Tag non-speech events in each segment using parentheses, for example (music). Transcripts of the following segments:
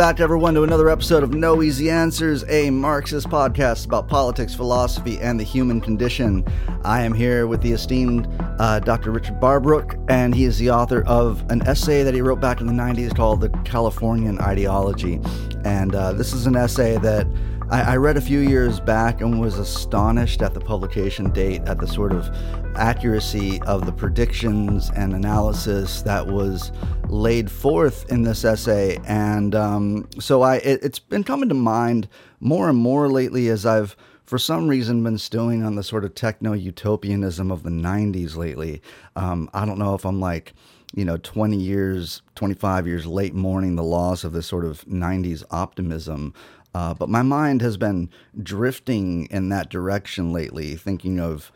Back, everyone, to another episode of No Easy Answers, a Marxist podcast about politics, philosophy, and the human condition. I am here with the esteemed uh, Dr. Richard Barbrook, and he is the author of an essay that he wrote back in the 90s called The Californian Ideology. And uh, this is an essay that I, I read a few years back and was astonished at the publication date, at the sort of accuracy of the predictions and analysis that was laid forth in this essay. And um, so I, it, it's been coming to mind more and more lately as I've for some reason been stewing on the sort of techno utopianism of the 90s lately. Um, I don't know if I'm like, you know, 20 years, 25 years late mourning the loss of this sort of 90s optimism. Uh, but my mind has been drifting in that direction lately, thinking of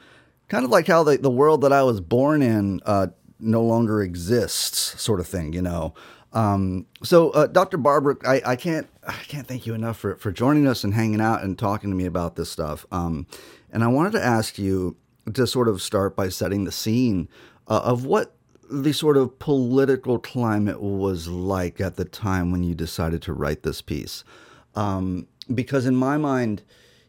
kind of like how the, the world that I was born in uh, no longer exists, sort of thing, you know. Um, so, uh, Dr. Barbrook, I, I can't I can't thank you enough for, for joining us and hanging out and talking to me about this stuff. Um, and I wanted to ask you to sort of start by setting the scene uh, of what the sort of political climate was like at the time when you decided to write this piece. Um, because in my mind,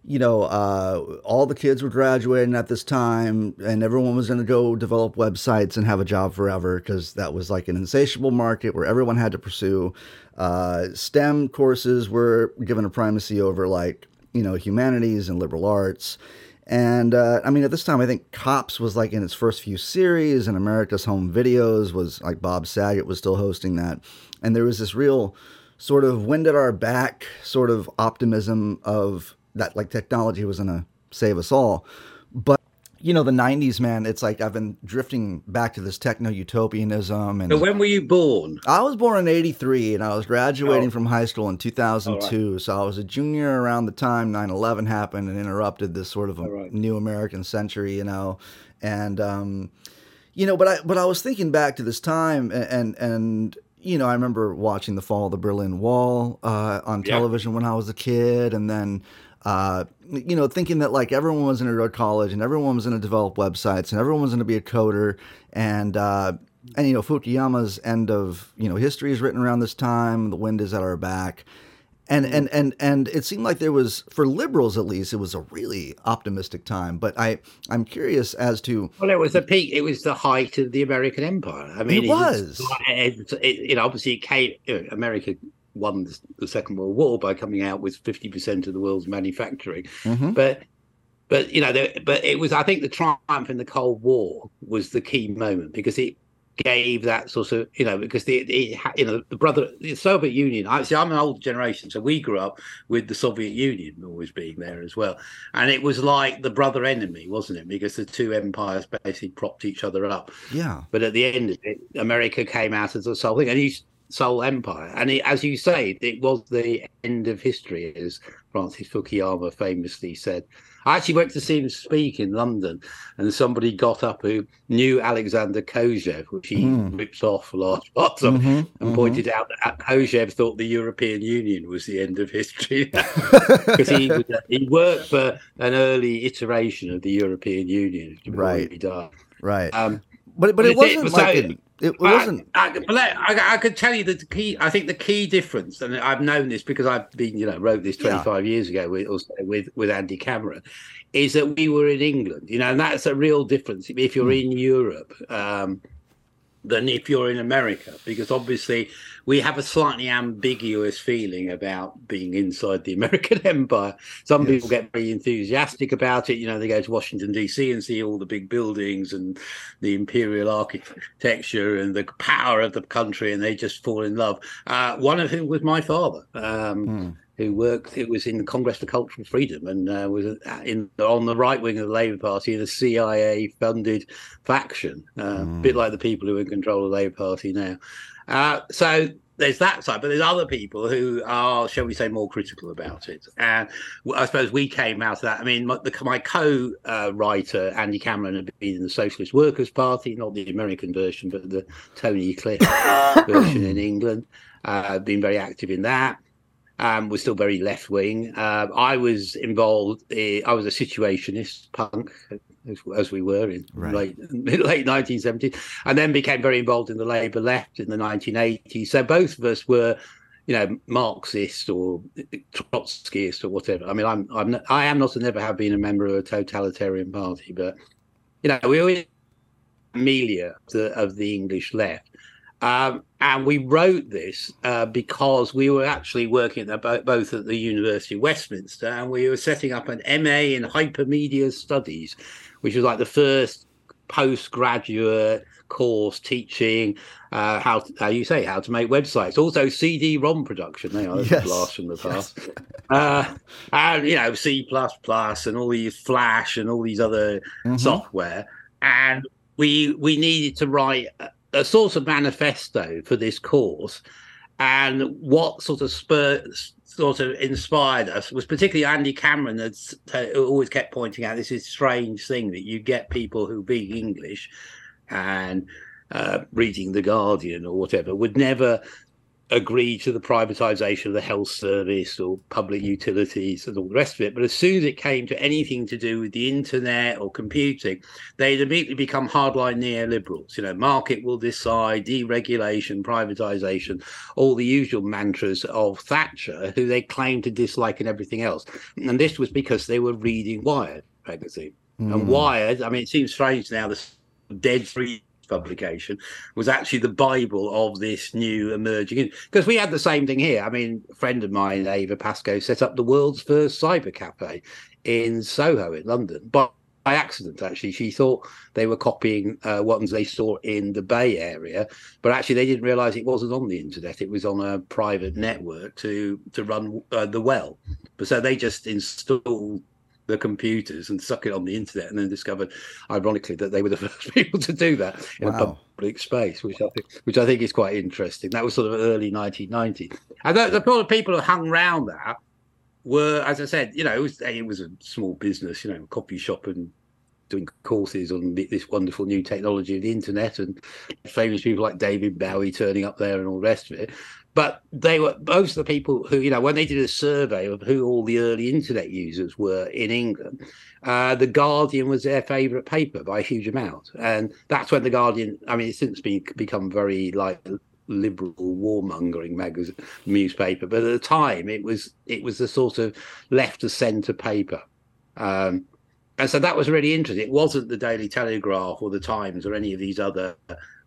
you know, uh, all the kids were graduating at this time, and everyone was going to go develop websites and have a job forever because that was like an insatiable market where everyone had to pursue. Uh, STEM courses were given a primacy over like, you know, humanities and liberal arts. And uh, I mean, at this time, I think Cops was like in its first few series, and America's Home Videos was like Bob Saget was still hosting that. And there was this real sort of wind at our back sort of optimism of that like technology was going to save us all. But you know, the '90s, man. It's like I've been drifting back to this techno utopianism. And so when were you born? I was born in '83, and I was graduating oh. from high school in 2002. Right. So I was a junior around the time 9/11 happened and interrupted this sort of right. new American century, you know. And um, you know, but I but I was thinking back to this time, and and, and you know, I remember watching the fall of the Berlin Wall uh, on television yeah. when I was a kid, and then uh, you know, thinking that like everyone was going to go to college and everyone was going to develop websites and everyone was going to be a coder and uh, and you know Fukuyama's end of you know history is written around this time. The wind is at our back, and and and and it seemed like there was for liberals at least it was a really optimistic time. But I I'm curious as to well, it was a peak. It was the height of the American empire. I mean, it was. It, it, you know, obviously, it came. You know, America won the Second World War by coming out with fifty percent of the world's manufacturing. Mm-hmm. But but you know, but it was I think the triumph in the Cold War was the key moment because it gave that sort of you know because the it, you know the brother the Soviet Union. I see I'm an older generation, so we grew up with the Soviet Union always being there as well, and it was like the brother enemy, wasn't it? Because the two empires basically propped each other up. Yeah. But at the end of it, America came out as the sole thing, and you sole empire. And it, as you say, it was the end of history, as Francis Fukuyama famously said. I actually went to see him speak in London, and somebody got up who knew Alexander Kojève, which he mm. rips off a large parts of, mm-hmm, and mm-hmm. pointed out that Kojève thought the European Union was the end of history (laughs) because he he worked for an early iteration of the European Union. Right. Right. Um, but but it wasn't like so, it wasn't. I, I, I, could tell you that the key. I think the key difference, and I've known this because I've been, you know, wrote this twenty five yeah. years ago with with with Andy Cameron, is that we were in England, you know, and that's a real difference. If you're mm. in Europe, um, than if you're in America, because obviously we have a slightly ambiguous feeling about being inside the (laughs) American empire. Some yes. people get very enthusiastic about it. You know, they go to Washington, D.C. and see all the big buildings and the imperial architecture and the power of the country, and they just fall in love. Uh, one of whom was my father. Um, mm who worked it was in the Congress for Cultural Freedom and uh, was uh, in on the right wing of the Labour Party, the CIA funded faction, uh, mm. a bit like the people who are in control of the Labour Party now. Uh, so there's that side, but there's other people who are, shall we say, more critical about it. And I suppose we came out of that. I mean, my, the, my co-writer Andy Cameron had been in the Socialist Workers' Party, not the American version, but the Tony Cliff (coughs) version in England. Uh, been very active in that um, was still very left wing. Uh, I was involved. In, I was a situationist punk, as, as we were in right. late (laughs) late 1970s, and then became very involved in the Labour left in the 1980s. So both of us were you know, Marxist or Trotskyist or whatever. I mean, I'm I'm I am not and never have been a member of a totalitarian party, but you know, we always Amelia of the, of the English left. Um, and we wrote this uh, because we were actually working at both at the University of Westminster and we were setting up an MA in hypermedia studies, which was like the first postgraduate course teaching uh, how to, how you say how to make websites. Also CD-ROM production. They are yes. blast from the past. Yes. uh, and you know C and all these Flash and all these other mm-hmm. software. And we we needed to write a, sort of manifesto for this course. And what sort of spurred sort of inspired us was particularly Andy Cameron that always kept pointing out this is strange thing that you get people who speak English and uh, reading the Guardian or whatever would never agree to the privatization of the health service or public utilities and all the rest of it. But as soon as it came to anything to do with the internet or computing, they'd immediately become hardline neoliberals. You know, market will decide, deregulation, privatization, all the usual mantras of Thatcher, who they claimed to dislike and everything else. And this was because they were reading Wired magazine. Mm. And hmm. Wired, I mean, it seems strange now, the dead free publication was actually the bible of this new emerging because we had the same thing here. I mean a friend of mine Eva Pascoe set up the world's first cyber cafe in soho in london. But by accident actually she thought they were copying uh, ones they saw in the bay area but actually they didn't realize it wasn't on the internet. It was on a private network to to run uh, the well. But so they just installed the computers and suck it on the internet, and then discovered, ironically, that they were the (laughs) first people to do that in wow. a public space, which I think, which I think is quite interesting. That was sort of early 1990, and the, the people who hung around that were, as I said, you know, it was it was a small business, you know, a coffee shop and doing courses on this wonderful new technology of the internet and famous people like David Bowie turning up there and all the rest of it. But they were most of the people who you know when they did a survey of who all the early internet users were in england uh, the guardian was their favorite paper by a huge amount. And that's when the guardian i mean it's since been become very like liberal warmongering magazine newspaper. But at the time it was it was the sort of left of center paper. Um, and so that was really interesting it wasn't the daily telegraph or the times or any of these other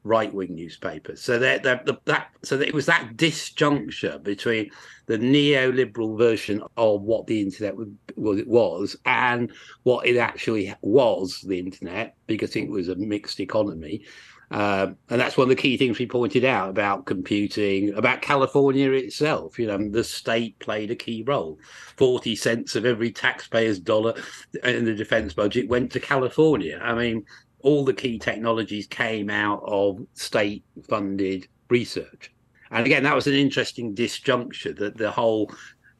right wing newspapers. So that that that so that it was that disjuncture between the neoliberal version of what the internet was, it was and what it actually was the internet because it was a mixed economy. Um, and that's one of the key things we pointed out about computing, about California itself. You know, the state played a key role. 40 cents of every taxpayer's dollar in the defense budget went to California. I mean, all the key technologies came out of state funded research. And again, that was an interesting disjuncture that the whole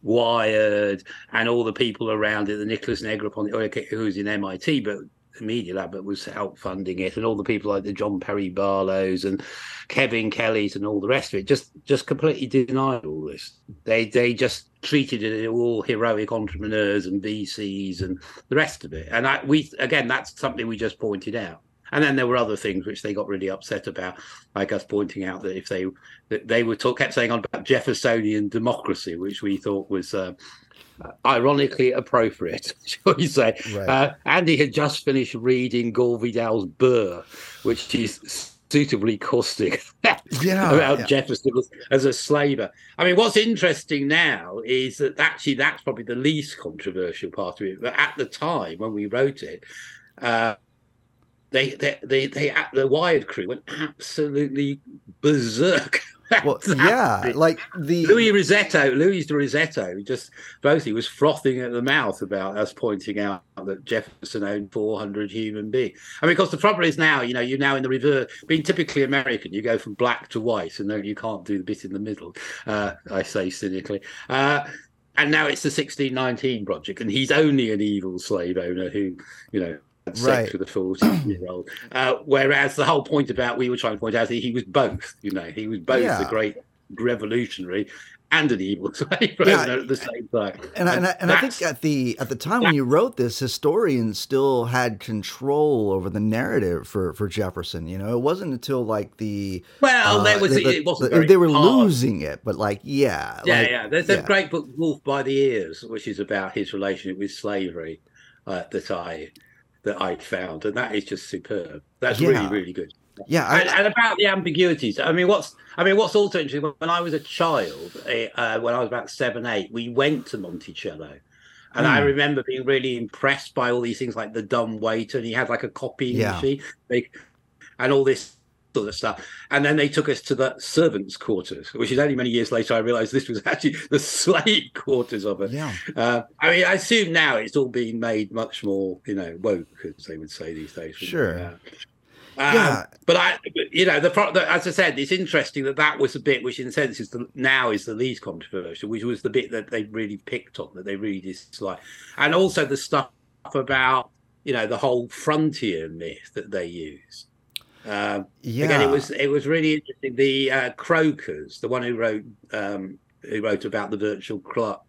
Wired and all the people around it, the Nicholas Negroponte, who's in MIT, but Media Lab, but was help funding it, and all the people like the John Perry Barlows and Kevin Kellys and all the rest of it, just just completely denied all this. They they just treated it all heroic entrepreneurs and VCs and the rest of it. And I, we again, that's something we just pointed out. And then there were other things which they got really upset about, like us pointing out that if they that they were talk, kept saying on about Jeffersonian democracy, which we thought was uh, ironically appropriate, (laughs) shall we say. Right. Uh, Andy had just finished reading Gore Vidal's Burr, which is suitably caustic (laughs) yeah, about yeah. Jefferson as a slaver. I mean, what's interesting now is that actually that's probably the least controversial part of it. But at the time when we wrote it, uh, they, they, they, they, the Wired crew went absolutely berserk well, (laughs) yeah, like the Louis Rossetto, Louis de Rossetto, just both he was frothing at the mouth about us pointing out that Jefferson owned 400 human beings. I mean, because the problem is now, you know, you're now in the reverse. Being typically American, you go from black to white, and then you can't do the bit in the middle. Uh, I say cynically. Uh, and now it's the 1619 project, and he's only an evil slave owner who, you know, sex right. with a 40 year old. (clears throat) Uh, whereas the whole point about we were trying to point out that he was both, you know, he was both yeah. the great revolutionary and an evil (laughs) slave yeah, at the same time. And, and, and, I, and I, think at the at the time when you wrote this, historians still had control over the narrative for, for Jefferson. You know, it wasn't until like the well, uh, there was the, it wasn't the, they were hard. losing it, but like yeah, yeah, like, yeah. There's yeah. a great book, Wolf by the Ears, which is about his relationship with slavery uh, that I that I found, and that is just superb. That's yeah. really really good. Yeah, I, and, and, about the ambiguities. I mean, what's I mean, what's also interesting when I was a child, eh, uh, when I was about seven, eight, we went to Monticello. And mm. I hmm. remember being really impressed by all these things like the dumb waiter, and he had like a copying yeah. machine, and all this sort of stuff. And then they took us to the servants' quarters, which is only many years later I realized this was (laughs) actually the slave quarters of it. Yeah. Uh, I mean, I assume now it's all being made much more, you know, woke, as they would say these days. Sure. Um, yeah. But I, you know, the, the, as I said, it's interesting that that was the bit which, in a sense, is the, now is the least controversial, which was the bit that they really picked on, that they really disliked, and also the stuff about you know the whole frontier myth that they use. Um, yeah. Again, it was it was really interesting. The uh, Krokers, the one who wrote um, who wrote about the virtual cl-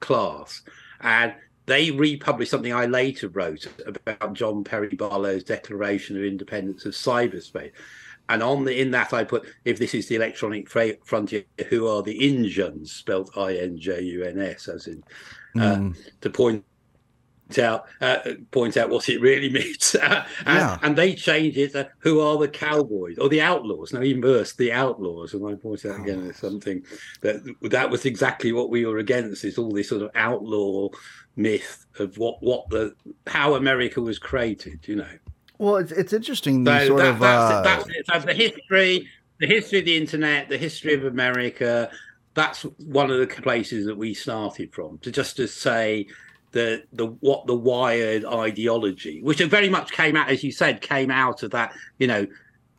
class, and they republished something I later wrote about John Perry Barlow's Declaration of Independence of Cyberspace. And on the in that I put if this is the electronic frontier, who are the Injuns, spelled I N J U N S, as in uh, mm. to point out uh, point out what it really (laughs) means, and, yeah. and, they change it. Uh, who are the cowboys or the outlaws? Now even worse, the outlaws. And I point out again oh. something that that was exactly what we were against. Is all this sort of outlaw myth of what what the how America was created. You know. Well, it's it's interesting. So sort that, of that's, uh... that's it. So the history, the history of the internet, the history of America. That's one of the places that we started from. To just to say the the what the wired ideology, which very much came out, as you said, came out of that. You know,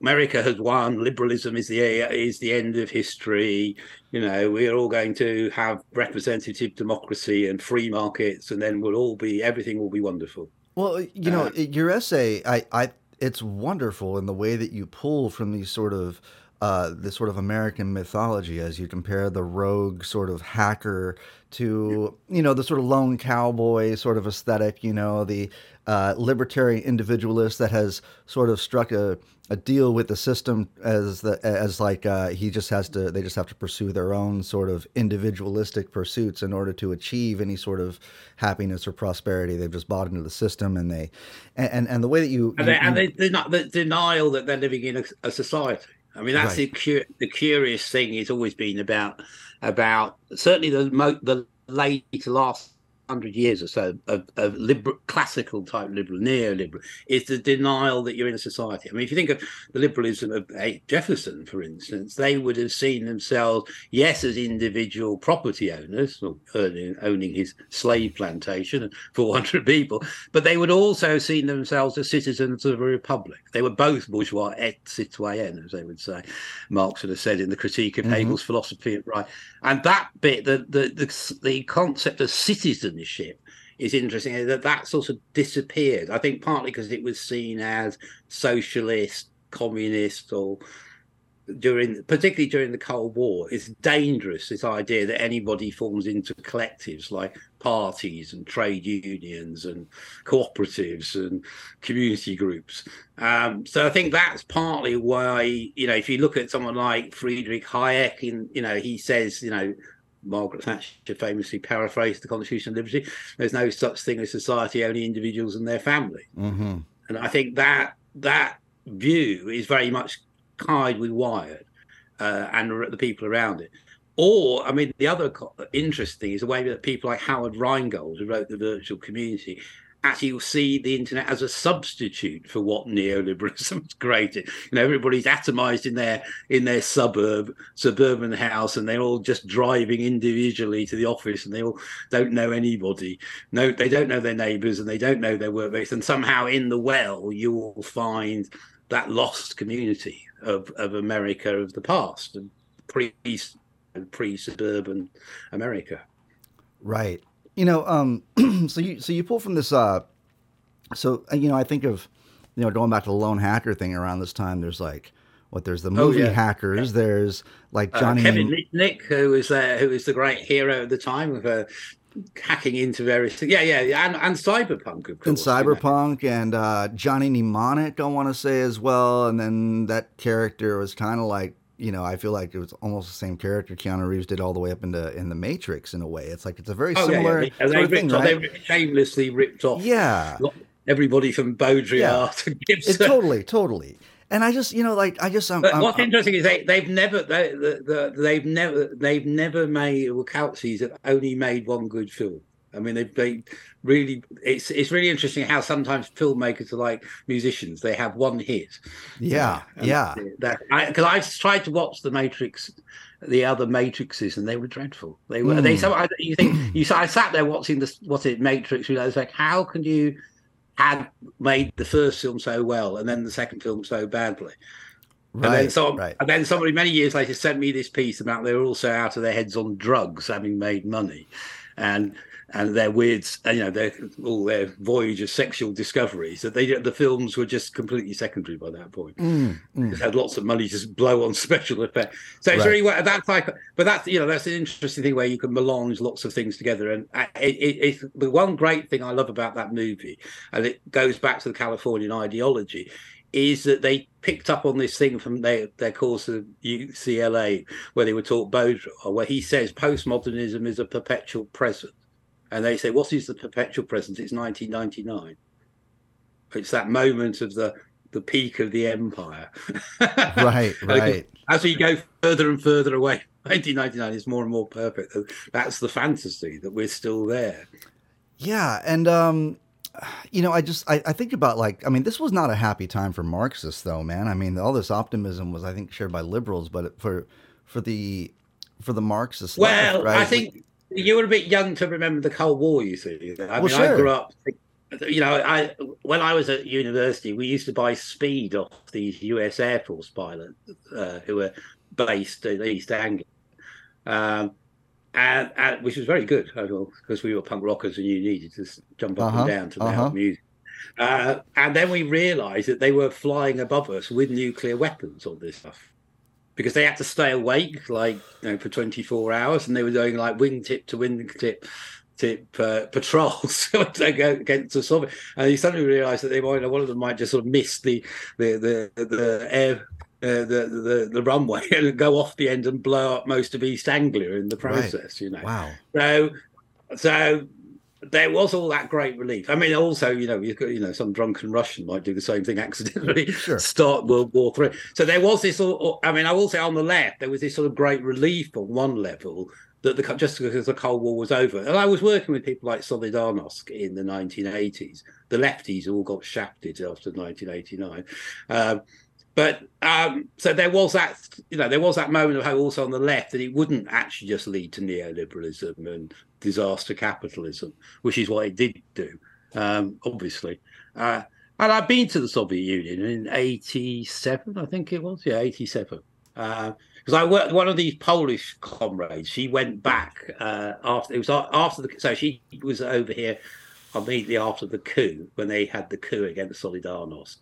America has won. Liberalism is the is the end of history. You know, we're all going to have representative democracy and free markets, and then we'll all be everything will be wonderful. Well, you know, uh, your essay, I, I, it's wonderful in the way that you pull from these sort of uh, this sort of American mythology as you compare the rogue sort of hacker to you know the sort of lone cowboy sort of aesthetic you know the uh, libertarian individualist that has sort of struck a, a deal with the system as the as like uh, he just has to they just have to pursue their own sort of individualistic pursuits in order to achieve any sort of happiness or prosperity. They've just bought into the system and they and and, and the way that you and, they, and they, they're not the denial that they're living in a, a society I mean, that's right. the the curious thing. It's always been about about certainly the the late last hundred years or so of, of liberal, classical type liberal, neoliberal, is the denial that you're in a society. I mean, if you think of the liberalism of Jefferson, for instance, they would have seen themselves, yes, as individual property owners, or owning, owning his slave plantation and 400 people, but they would also have seen themselves as citizens of a republic. They were both bourgeois et citoyen, as they would say. Marx would have said in the Critique of mm-hmm. Hegel's philosophy of right. And that bit, the, the, the, the concept of citizen is interesting that that sort of disappeared. I think partly because it was seen as socialist, communist, or during particularly during the Cold War, it's dangerous this idea that anybody forms into collectives like parties and trade unions and cooperatives and community groups. Um, so I think that's partly why you know if you look at someone like Friedrich Hayek, in you know he says you know Margaret Thatcher famously paraphrased the Constitution of Liberty. There's no such thing as society, only individuals and their family. Mm-hmm. And I think that that view is very much tied with Wired uh, and the people around it. Or, I mean, the other interesting is the way that people like Howard Rheingold, who wrote The Virtual Community, actually you'll see the internet as a substitute for what neoliberalism has created. You know, everybody's atomized in their in their suburb, suburban house, and they're all just driving individually to the office, and they all don't know anybody. No, they don't know their neighbours, and they don't know their workmates. And somehow, in the well, you will find that lost community of of America of the past, and pre pre suburban America. Right you know, um, (clears throat) so you so you pull from this. Uh, so uh, you know, I think of you know going back to the lone hacker thing around this time. There's like what there's the movie oh, yeah. Hackers. Yeah. There's like uh, Johnny uh, Kevin Mitnick, who was uh, who was the great hero at the time of uh, hacking into various things. Yeah, yeah, and, and cyberpunk, of course. And cyberpunk, you know. and uh, Johnny Mnemonic, I want to say as well. And then that character was kind of like you know, I feel like it was almost the same character Keanu Reeves did all the way up into in the Matrix in a way. It's like it's a very oh, similar yeah, yeah. They, thing, right? they shamelessly ripped off. Yeah, everybody from Baudrillard yeah. to Gibson. It, totally, totally. And I just, you know, like I just. I'm, I'm, what's I'm, interesting is they they've never they, the, the, they've never they've never made Wachowskis have only made one good film. I mean, they they really it's it's really interesting how sometimes filmmakers are like musicians. They have one hit. Yeah, yeah. That because I, I tried to watch the Matrix, the other Matrixes, and they were dreadful. They were mm. they. So I, you think you. I sat there watching this. What's it? Matrix. You know, it's like how can you had made the first film so well and then the second film so badly? Right, and then, so, right. and then somebody many years later sent me this piece about they were also out of their heads on drugs, having made money, and and their weird, you know, their all their voyage of sexual discoveries. That they the films were just completely secondary by that point. Mm, mm. had lots of money to blow on (laughs) special effects. So it's right. really that type. Of, but that's you know that's an interesting thing where you can melange lots of things together. And it, it, it's the one great thing I love about that movie, and it goes back to the Californian ideology, is that they picked up on this thing from their, their course at UCLA where they were taught Baudrillard, where he says postmodernism is a perpetual present and they say, "What is the perpetual present?" It's 1999. It's that moment of the the peak of the empire. (laughs) right, right. As we go further and further away, (laughs) 1999 is more and more perfect. That's the fantasy that we're still there. Yeah, and um, you know, I just I, I think about like I mean, this was not a happy time for Marxists, though, man. I mean, all this optimism was, I think, shared by liberals, but for for the for the Marxists, well, right? I think you were a bit young to remember the Cold War. You see, I well, mean, sure. I grew up. You know, I when I was at university, we used to buy speed off these U.S. Air Force pilots uh, who were based in East Anglia, um, and, and, which was very good because we were punk rockers and you needed to jump up uh-huh, and down to the uh-huh. music. Uh, and then we realised that they were flying above us with nuclear weapons on this stuff because they had to stay awake like you know for 24 hours and they were doing like wingtip to wingtip tip uh, (laughs) patrols (laughs) against the Soviet. And you suddenly realise that they might one of them might just sort of miss the the the, the air. Uh, the, the the runway (laughs) and go off the end and blow up most of East Anglia in the process, right. you know. Wow. So, so there was all that great relief. I mean, also, you know, you you know, some drunken Russian might do the same thing (laughs) accidentally, sure. start World War Three. So there was this. I mean, I will say on the left there was this sort of great relief on one level that the just because the Cold War was over. And I was working with people like Solidarnosc in the 1980s. The lefties all got shafted after 1989. Um, but um, so there was that, you know, there was that moment of hope also on the left that it wouldn't actually just lead to neoliberalism and disaster capitalism, which is what it did do, um, obviously. Uh, and I've been to the Soviet Union in '87, I think it was, yeah, '87. Because uh, I worked one of these Polish comrades. She went back uh, after it was after the so she was over here immediately after the coup when they had the coup against Solidarnosc.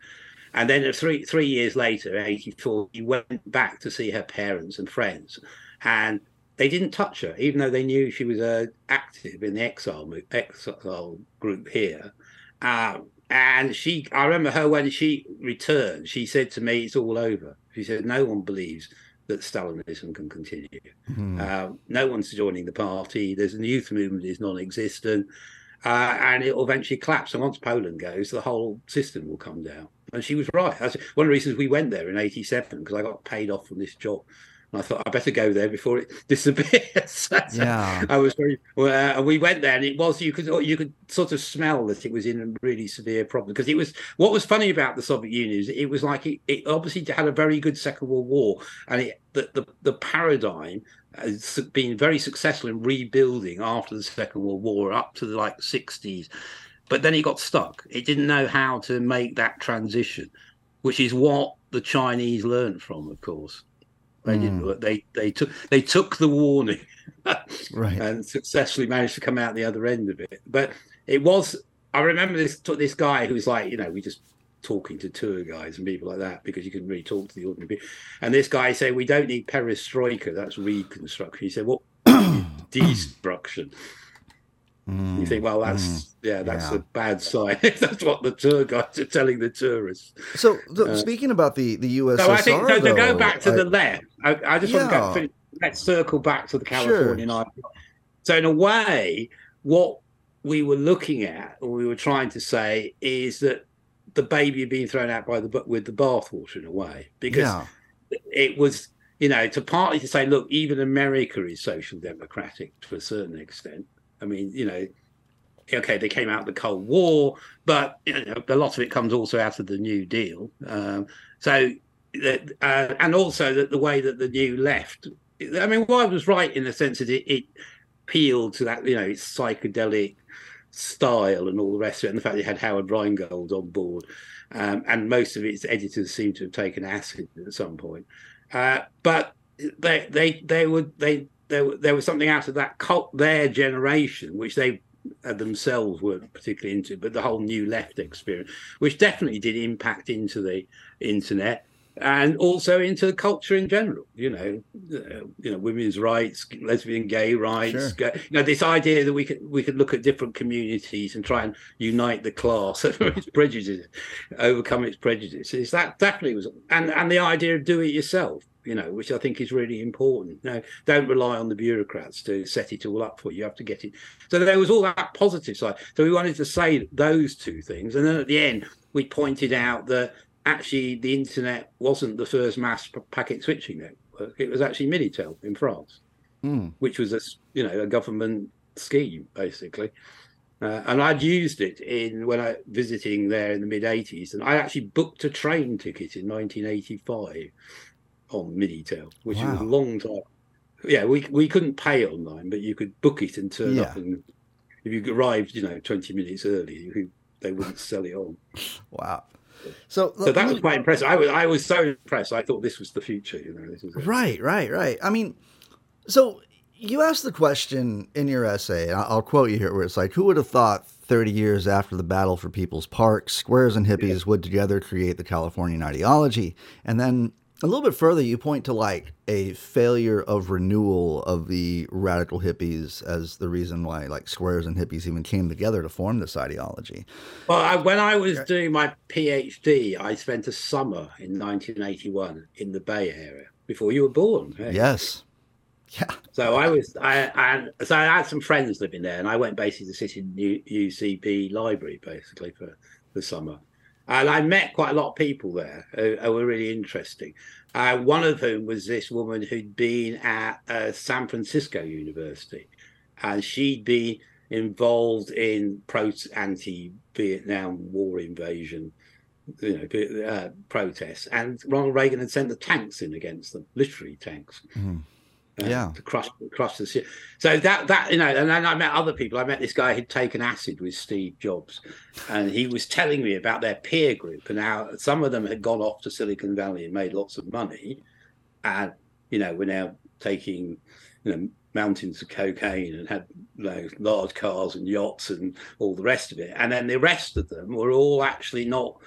And then three three years later, in '84, he went back to see her parents and friends, and they didn't touch her, even though they knew she was uh, active in the exile exile group here. Um, and she, I remember her when she returned. She said to me, "It's all over." She said, "No one believes that Stalinism can continue. Mm-hmm. Uh, no one's joining the party. There's a youth movement is non-existent, uh, and it will eventually collapse. And once Poland goes, the whole system will come down." And she was right. That's one of the reasons we went there in '87 because I got paid off from this job. And I thought I better go there before it (laughs) disappears. (laughs) yeah, I was very. Well, uh, we went there, and it was you could you could sort of smell that it was in a really severe problem because it was. What was funny about the Soviet Union is it was like it, it obviously had a very good Second World War, and it the the, the paradigm has been very successful in rebuilding after the Second World War up to the like 60s but then it got stuck. It didn't know how to make that transition, which is what the Chinese learned from, of course. They mm. did, they they took they took the warning, (laughs) right, and successfully managed to come out the other end of it. But it was I remember this this guy who was like, you know, we just talking to tour guys and people like that because you can really talk to the ordinary people. And this guy said, "We don't need perestroika. That's reconstruction." He said, "What (clears throat) destruction?" Mm, you think, well, that's mm, yeah, that's yeah. a bad sign. (laughs) that's what the tour guides are telling the tourists. So, uh, speaking about the the USSR, so I think so though, to go back to I, the left, I, I just yeah. want to go. Let's circle back to the Californian sure. So, in a way, what we were looking at, or we were trying to say, is that the baby had been thrown out by the with the bathwater in a way, because yeah. it was you know to partly to say, look, even America is social democratic to a certain extent I mean, you know, okay, they came out of the Cold War, but you know, a lot of it comes also out of the New Deal. Um, so, uh, and also that the way that the New left. I mean, Wired was right in the sense that it, it appealed to that, you know, its psychedelic style and all the rest of it, and the fact that it had Howard Rheingold on board, um, and most of its editors seem to have taken acid at some point. Uh, but they they they would they there, there was something out of that cult, their generation, which they uh, themselves weren't particularly into, but the whole new left experience, which definitely did impact into the internet and also into the culture in general. You know, uh, you know, women's rights, lesbian, gay rights. Sure. you know, this idea that we could we could look at different communities and try and unite the class (laughs) its prejudices, overcome its prejudices. That definitely was, and and the idea of do it yourself you know, which I think is really important. No, don't rely on the bureaucrats to set it all up for you. You have to get it. So there was all that positive side. So we wanted to say those two things, and then at the end we pointed out that actually the internet wasn't the first mass packet switching network. It was actually Minitel in France, mm. which was a you know a government scheme basically. Uh, and I'd used it in when I visiting there in the mid 80s, and I actually booked a train ticket in 1985 on Minitel, which wow. was a long time. Yeah, we we couldn't pay online, but you could book it and turn yeah. up, and if you arrived, you know, twenty minutes early, they wouldn't sell it on. Wow. So, so that was quite impressive. I was I was so impressed. I thought this was the future. You know, this was right, right, right. I mean, so you asked the question in your essay, and I'll quote you here, where it's like, "Who would have thought 30 years after the battle for People's Parks, squares and hippies yeah. would together create the Californian ideology?" And then a little bit further, you point to like a failure of renewal of the radical hippies as the reason why like squares and hippies even came together to form this ideology. Well, I, when I was doing my PhD, I spent a summer in 1981 in the Bay Area before you were born. Hey? Yes. Yeah. So I was, I and so I had some friends living there, and I went basically to sit in U, UCB library basically for the summer. And I met quite a lot of people there who, who were really interesting. Uh, one of whom was this woman who'd been at uh, San Francisco University, and she'd been involved in pro anti-Vietnam War invasion, you know, uh, protests. And Ronald Reagan had sent the tanks in against them, literally tanks. Mm uh, yeah to crush crush the ship. So that that you know, and then I met other people. I met this guy who'd taken acid with Steve Jobs, and he was telling me about their peer group and how some of them had gone off to Silicon Valley and made lots of money, and you know we're now taking you know mountains of cocaine and had you know, large cars and yachts and all the rest of it. And then the rest of them were all actually not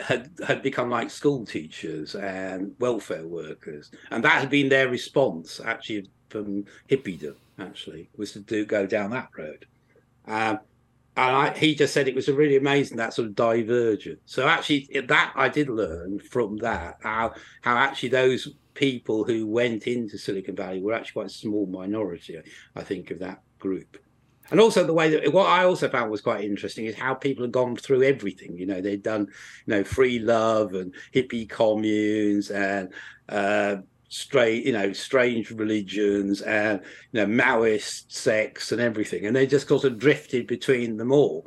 had had become like school teachers and welfare workers, and that had been their response actually from hippiedom. Actually, was to do go down that road, um, and I, he just said it was a really amazing that sort of divergence. So actually, that I did learn from that how how actually those people who went into Silicon Valley were actually quite a small minority. I think of that group and also the way that what I also found was quite interesting is how people have gone through everything. You know, they'd done, you know, free love and hippie communes and uh, straight, you know, strange religions and you know Maoist sects and everything, and they just sort of drifted between them all,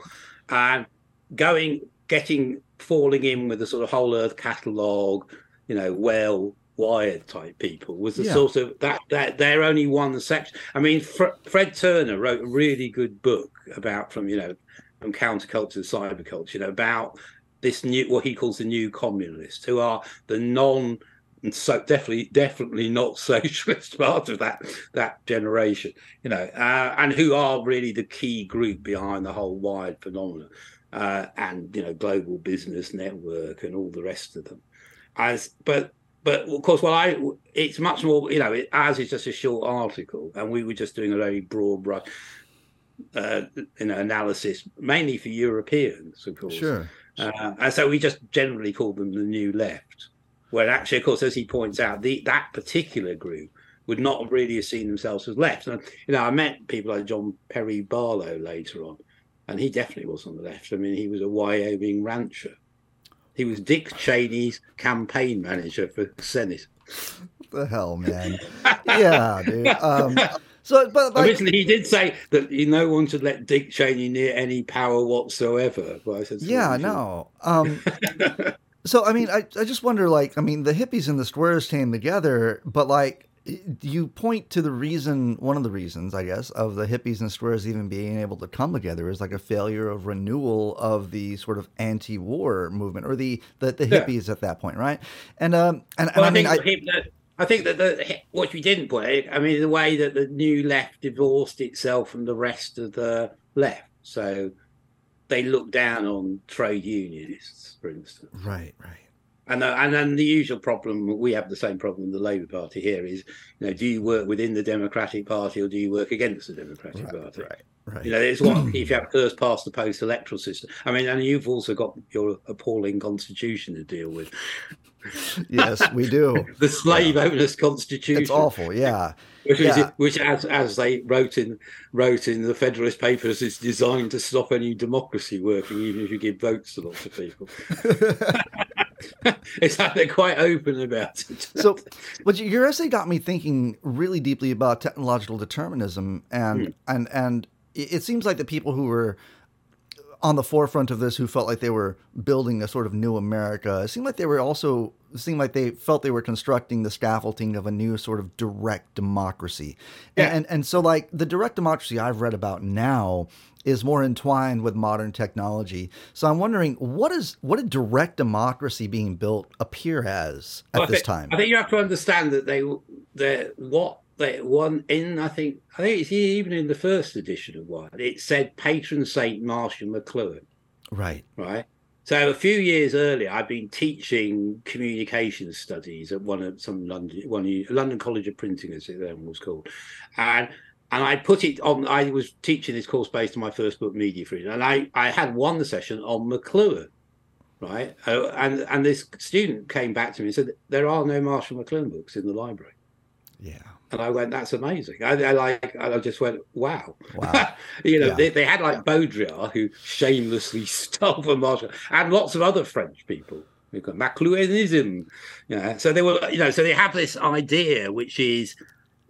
and going, getting, falling in with the sort of whole Earth catalogue, you know, well wired type people was the yeah. sort of that that they're only one section. I mean, Fr- Fred Turner wrote a really good book about from you know from counterculture to cyberculture, you know, about this new what he calls the new communalists, who are the non so definitely definitely not (laughs) socialist part of that that generation, you know, uh, and who are really the key group behind the whole wired phenomenon. uh, and you know Global Business Network and all the rest of them. As but but of course, well, I it's much more you know it, ours is just a short article, and we were just doing a very broad brush. Uh, you know, analysis mainly for Europeans, of course. Sure. Uh, and so we just generally call them the new left. Where actually, of course, as he points out, the, that particular group would not really have seen themselves as left. And, you know, I met people like John Perry Barlow later on, and he definitely was on the left. I mean, he was a Wyoming rancher. He was Dick Cheney's campaign manager for Senate. What the hell, man? yeah, dude. Um, (laughs) so, but like, originally he did say that he no one should let Dick Cheney near any power whatsoever. But I said, yeah, no. Um, (laughs) so, I mean, I, I just wonder, like, I mean, the hippies and the squares came together, but like, you point to the reason, one of the reasons, I guess, of the hippies and squares even being able to come together is like a failure of renewal of the sort of anti-war movement or the the, the hippies yeah. at that point, right? And um, and, well, and I, I mean, I, I think that the what we didn't put, I mean, the way that the new left divorced itself from the rest of the left, so they looked down on trade unionists, for instance. Right, right. And uh, and then the usual problem we have the same problem the Labour Party here is, you know, do you work within the Democratic Party or do you work against the Democratic right, Party? Right, right. You know, it's what (clears throat) if you have first past the post electoral system. I mean, and you've also got your appalling constitution to deal with yes, we do. (laughs) the slave owners constitution. It's awful, yeah. Which, yeah. Is, which, as as they wrote in wrote in the Federalist Papers, is designed to stop any democracy working, even if you give votes to lots of people. (laughs) (laughs) it's like they're quite open about it. so, but your essay got me thinking really deeply about technological determinism, and hmm. and and it seems like the people who were on the forefront of this who felt like they were building a sort of new America. It seemed like they were also it seemed like they felt they were constructing the scaffolding of a new sort of direct democracy. Yeah. And and so like the direct democracy I've read about now is more entwined with modern technology. So I'm wondering what is what did direct democracy being built appear as at well, this think, time? I think you have to understand that they they what they one in I think I think it's even in the first edition of one it said patron saint Marshall McLuhan. Right. Right. So a few years earlier, I'd been teaching communication studies at one of some London one London College of Printing, as it then was called, and and I put it on. I was teaching this course based on my first book, Media Freedom, and I I had one session on McLuhan, right? Uh, and and this student came back to me and said there are no Marshall McLuhan books in the library. Yeah. And I went, that's amazing. I, I like, I just went, wow. Wow. (laughs) you know, yeah. they, they, had like Baudrillard who shamelessly (laughs) stole from Marshall, and lots of other French people. We've got McLuhanism. Yeah. So they were, you know, so they have this idea which is,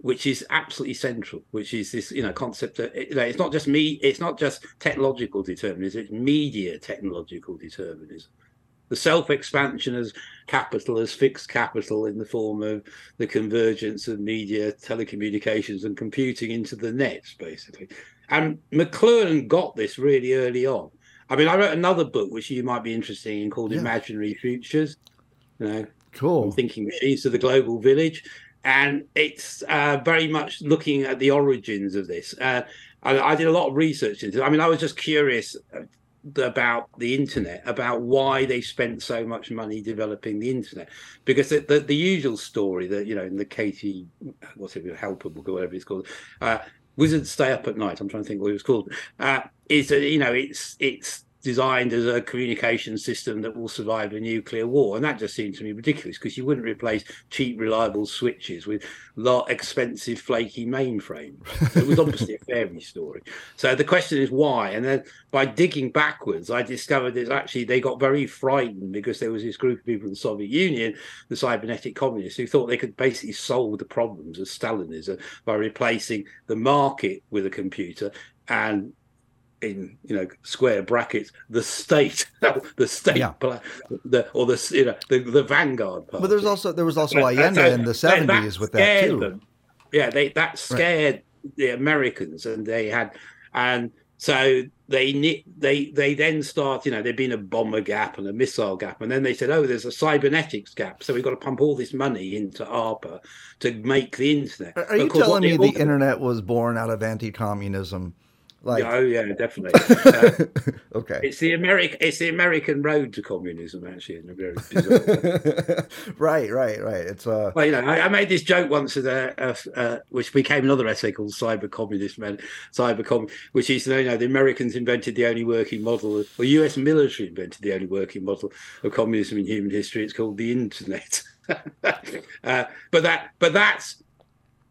which is absolutely central, which is this, you know, concept that you know, it's not just me, it's not just technological determinism, it's media technological determinism the self expansion as capital, as fixed capital in the form of the convergence of media, telecommunications, and computing into the nets, basically. And McLuhan got this really early on. I mean, I wrote another book which you might be interested in called yeah. Imaginary Futures. You know, cool. Thinking Machines of the Global Village. And it's uh, very much looking at the origins of this. Uh, I, I, did a lot of research into it. I mean, I was just curious about the internet, about why they spent so much money developing the internet, because the, the, the usual story that you know in the Katie, what's it, Helper book or whatever it's called, uh, Wizards Stay Up at Night. I'm trying to think what it was called. Uh, is that you know it's it's designed as a communication system that will survive a nuclear war. And that just seemed to me ridiculous because you wouldn't replace cheap, reliable switches with lot expensive, flaky mainframe. it was obviously a fairy story. So the question is why? And then by digging backwards, I discovered that actually they got very frightened because there was this group of people in the Soviet Union, the cybernetic communists, who thought they could basically solve the problems of Stalinism by replacing the market with a computer and in you know square brackets the state (laughs) the state yeah. the or the you know the, the vanguard party. but there's also there was also Allende in the 70s with that too them. yeah they that scared right. the Americans and they had and so they they they then start you know there'd been a bomber gap and a missile gap and then they said oh there's a cybernetics gap so we've got to pump all this money into ARPA to make the internet are, are you telling me the internet was born out of anti-communism Like, oh yeah, definitely. (laughs) Uh, okay, it's the American it's the American road to communism, actually, in a very (laughs) right, right, right. It's uh, well, you know, I, I made this joke once, at a, a, which became another essay called "Cyber Communist Men," cybercom, which is you know the Americans invented the only working model, or U.S. military invented the only working model of communism in human history. It's called the internet. (laughs) uh, but that, but that's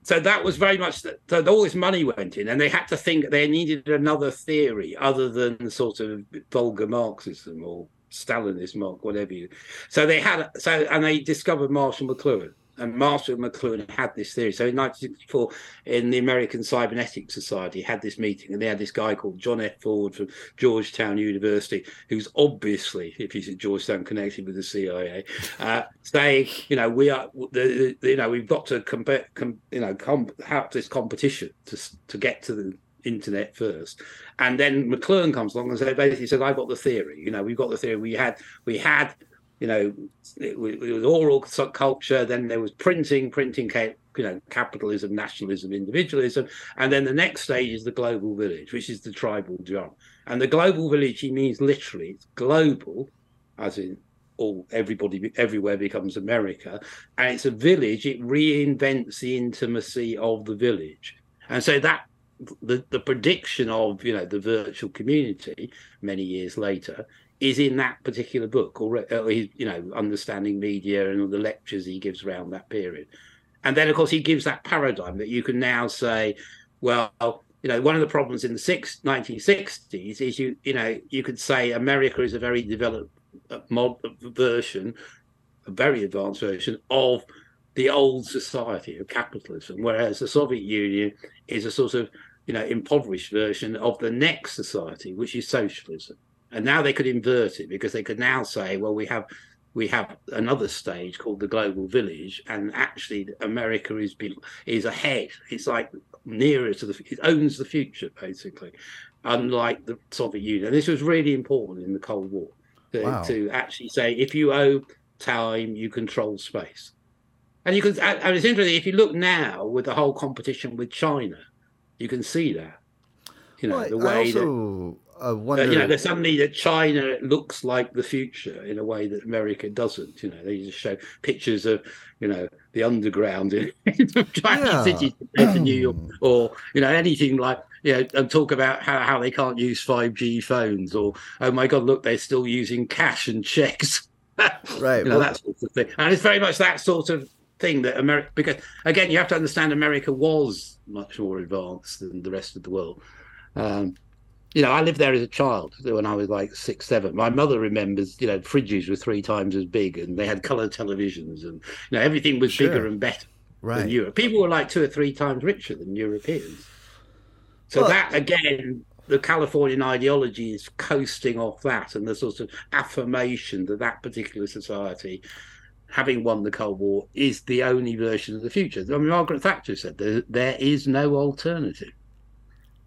so that was very much that so all this money went in and they had to think they needed another theory other than sort of vulgar marxism or stalinist mark whatever you so they had so and they discovered marshall mcluhan and Marshall McLuhan had this theory. So in 1964, in the American Cybernetics Society, had this meeting, and they had this guy called John F. Ford from Georgetown University, who's obviously, if he's at Georgetown, connected with the CIA, uh, saying, you know, we are, the, the, you know, we've got to compare, com, you know, com- have this competition to to get to the internet first. And then McLuhan comes along and so basically said, I've got the theory. You know, we've got the theory. We had we had you know, it, it was oral culture. Then there was printing, printing, you know, capitalism, nationalism, individualism, and then the next stage is the global village, which is the tribal drum. And the global village, he means literally, it's global, as in all everybody everywhere becomes America, and it's a village. It reinvents the intimacy of the village, and so that the the prediction of you know the virtual community many years later is in that particular book, or, or his, you know, understanding media and all the lectures he gives around that period. And then, of course, he gives that paradigm that you can now say, well, you know, one of the problems in the six, 1960s is you, you know, you could say America is a very developed uh, mod version, a very advanced version of the old society of capitalism, whereas the Soviet Union is a sort of, you know, impoverished version of the next society, which is socialism and now they could invert it because they could now say, well, we have we have another stage called the global village, and actually America is is ahead. It's like nearer to the it owns the future basically, unlike the Soviet Union. And this was really important in the Cold War to, wow. to actually say if you owe time, you control space. And you can, and it's interesting if you look now with the whole competition with China, you can see that. You know well, the way also, that uh, you know, there's suddenly that China looks like the future in a way that America doesn't. You know, they just show pictures of you know the underground in, (laughs) Chinese yeah. cities compared to New York, (clears throat) or you know anything like you know, and talk about how, how they can't use 5G phones, or oh my god, look, they're still using cash and checks. (laughs) right, you know well... that sort of thing, and it's very much that sort of thing that America because again you have to understand America was much more advanced than the rest of the world. Um, you know, I lived there as a child when I was like six, seven. My mother remembers, you know, fridges were three times as big and they had color televisions and, you know, everything was sure. bigger and better right. than Europe. People were like two or three times richer than Europeans. So well, that, again, the Californian ideology is coasting off that and the sort of affirmation that that particular society, having won the Cold War, is the only version of the future. I mean, Margaret Thatcher said there, there is no alternative.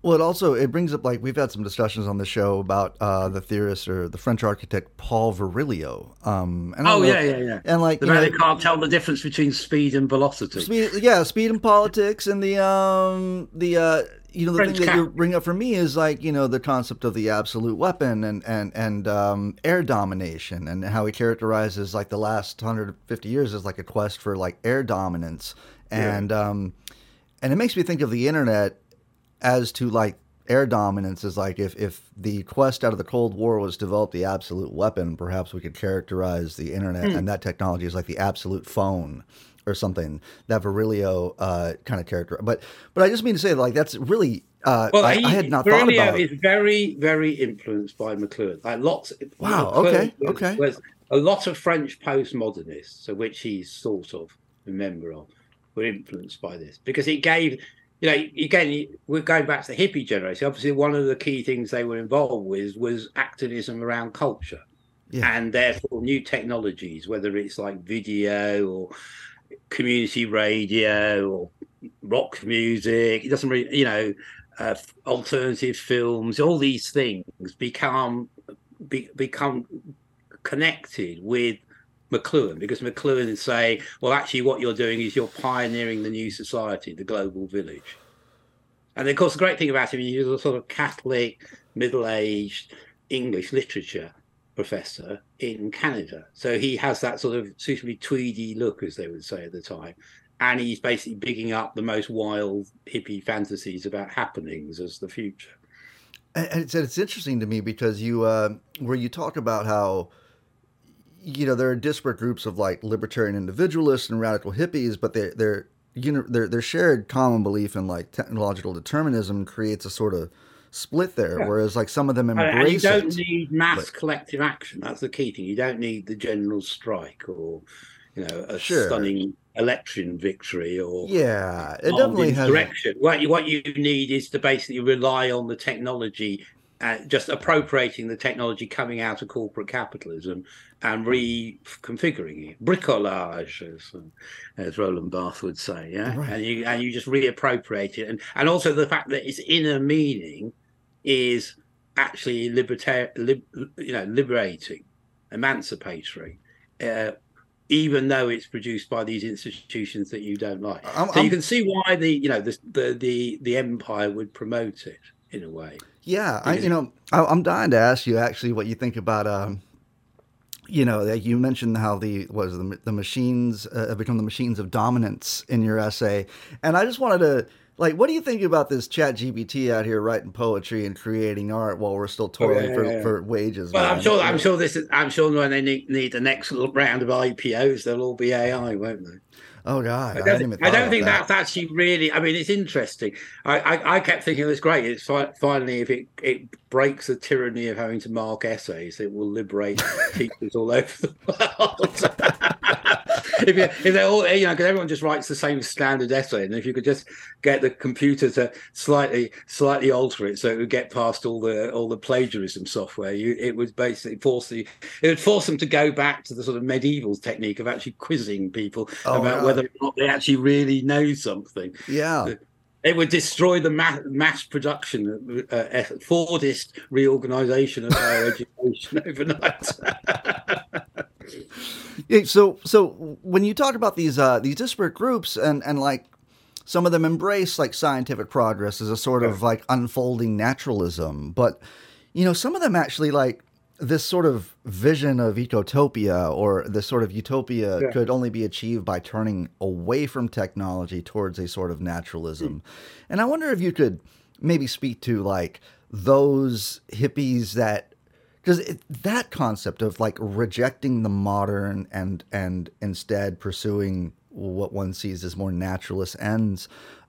Well, it also it brings up like we've had some discussions on the show about uh, the theorist or the French architect Paul Virilio. Um, and oh know, yeah, yeah, yeah. And like the man know, can't tell the difference between speed and velocity. Speed, yeah, speed and politics, and the um, the uh, you know the French thing that you bring up for me is like you know the concept of the absolute weapon and and and um, air domination and how he characterizes like the last 150 years as like a quest for like air dominance and yeah. um, and it makes me think of the internet as to like air dominance is like if if the quest out of the Cold War was to develop the absolute weapon, perhaps we could characterize the internet mm. and that technology as like the absolute phone or something that Virilio uh, kind of character. But but I just mean to say like that's really uh, well, I, he, I, had not Virilio thought about. is very very influenced by McLuhan. Like lots. Wow. Okay. Was, okay. Was a lot of French postmodernists, of which he's sort of a member of, were influenced by this because it gave you know, again, we're going back to the hippie generation. Obviously, one of the key things they were involved with was activism around culture, yeah. and therefore new technologies, whether it's like video or community radio or rock music. It doesn't really, you know, uh, alternative films. All these things become be, become connected with McLuhan because McLuhan is saying, well, actually, what you're doing is you're pioneering the new society, the global village. And of course, the great thing about him, he was a sort of Catholic, middle-aged English literature professor in Canada. So he has that sort of suitably tweedy look, as they would say at the time. And he's basically bigging up the most wild hippie fantasies about happenings as the future. And it's, it's interesting to me because you, uh, where you talk about how, you know, there are disparate groups of like libertarian individualists and radical hippies, but they're, they're, you know, their, their shared common belief in like technological determinism creates a sort of split there. Yeah. Whereas like some of them embrace and you don't it, need mass but... collective action. That's the key thing. You don't need the general strike or you know a sure. stunning election victory or yeah, it definitely has. Direction. What you what you need is to basically rely on the technology. Uh, just appropriating the technology coming out of corporate capitalism and reconfiguring it, bricolage, as, as Roland Barthes would say, yeah. Right. And you and you just reappropriate it, and and also the fact that its inner meaning is actually libertar- lib- you know, liberating, emancipatory, uh, even though it's produced by these institutions that you don't like. I'm, so I'm, you can see why the you know the, the the the empire would promote it in a way. Yeah, I, you know, I, am dying to ask you actually what you think about. Um, you know, you mentioned how the was the, the machines uh, have become the machines of dominance in your essay, and I just wanted to like, what do you think about this Chat GPT out here writing poetry and creating art while we're still toiling oh, yeah, for, yeah. for wages? Well, man? I'm sure. I'm sure this is. I'm sure when they need, need the next round of IPOs, they'll all be AI, won't they? Oh God, I don't, I I don't think that. that's actually really. I mean, it's interesting. I, I, I kept thinking it's great. It's fi- finally if it it breaks the tyranny of having to mark essays, it will liberate (laughs) teachers all over the world. (laughs) if, you, if they're all, you know, because everyone just writes the same standard essay, and if you could just get the computer to slightly, slightly alter it so it would get past all the all the plagiarism software, you it would basically force the it would force them to go back to the sort of medieval technique of actually quizzing people oh, about whether or not they actually really know something. Yeah. It would destroy the mass, mass production, uh, uh, Fordist reorganization of higher (laughs) education overnight. (laughs) yeah, so, so when you talk about these uh, these disparate groups, and and like some of them embrace like scientific progress as a sort of like unfolding naturalism, but you know, some of them actually like this sort of vision of ecotopia or this sort of utopia yeah. could only be achieved by turning away from technology towards a sort of naturalism. Mm. And I wonder if you could maybe speak to like those hippies that because that concept of like rejecting the modern and and instead pursuing what one sees as more naturalist ends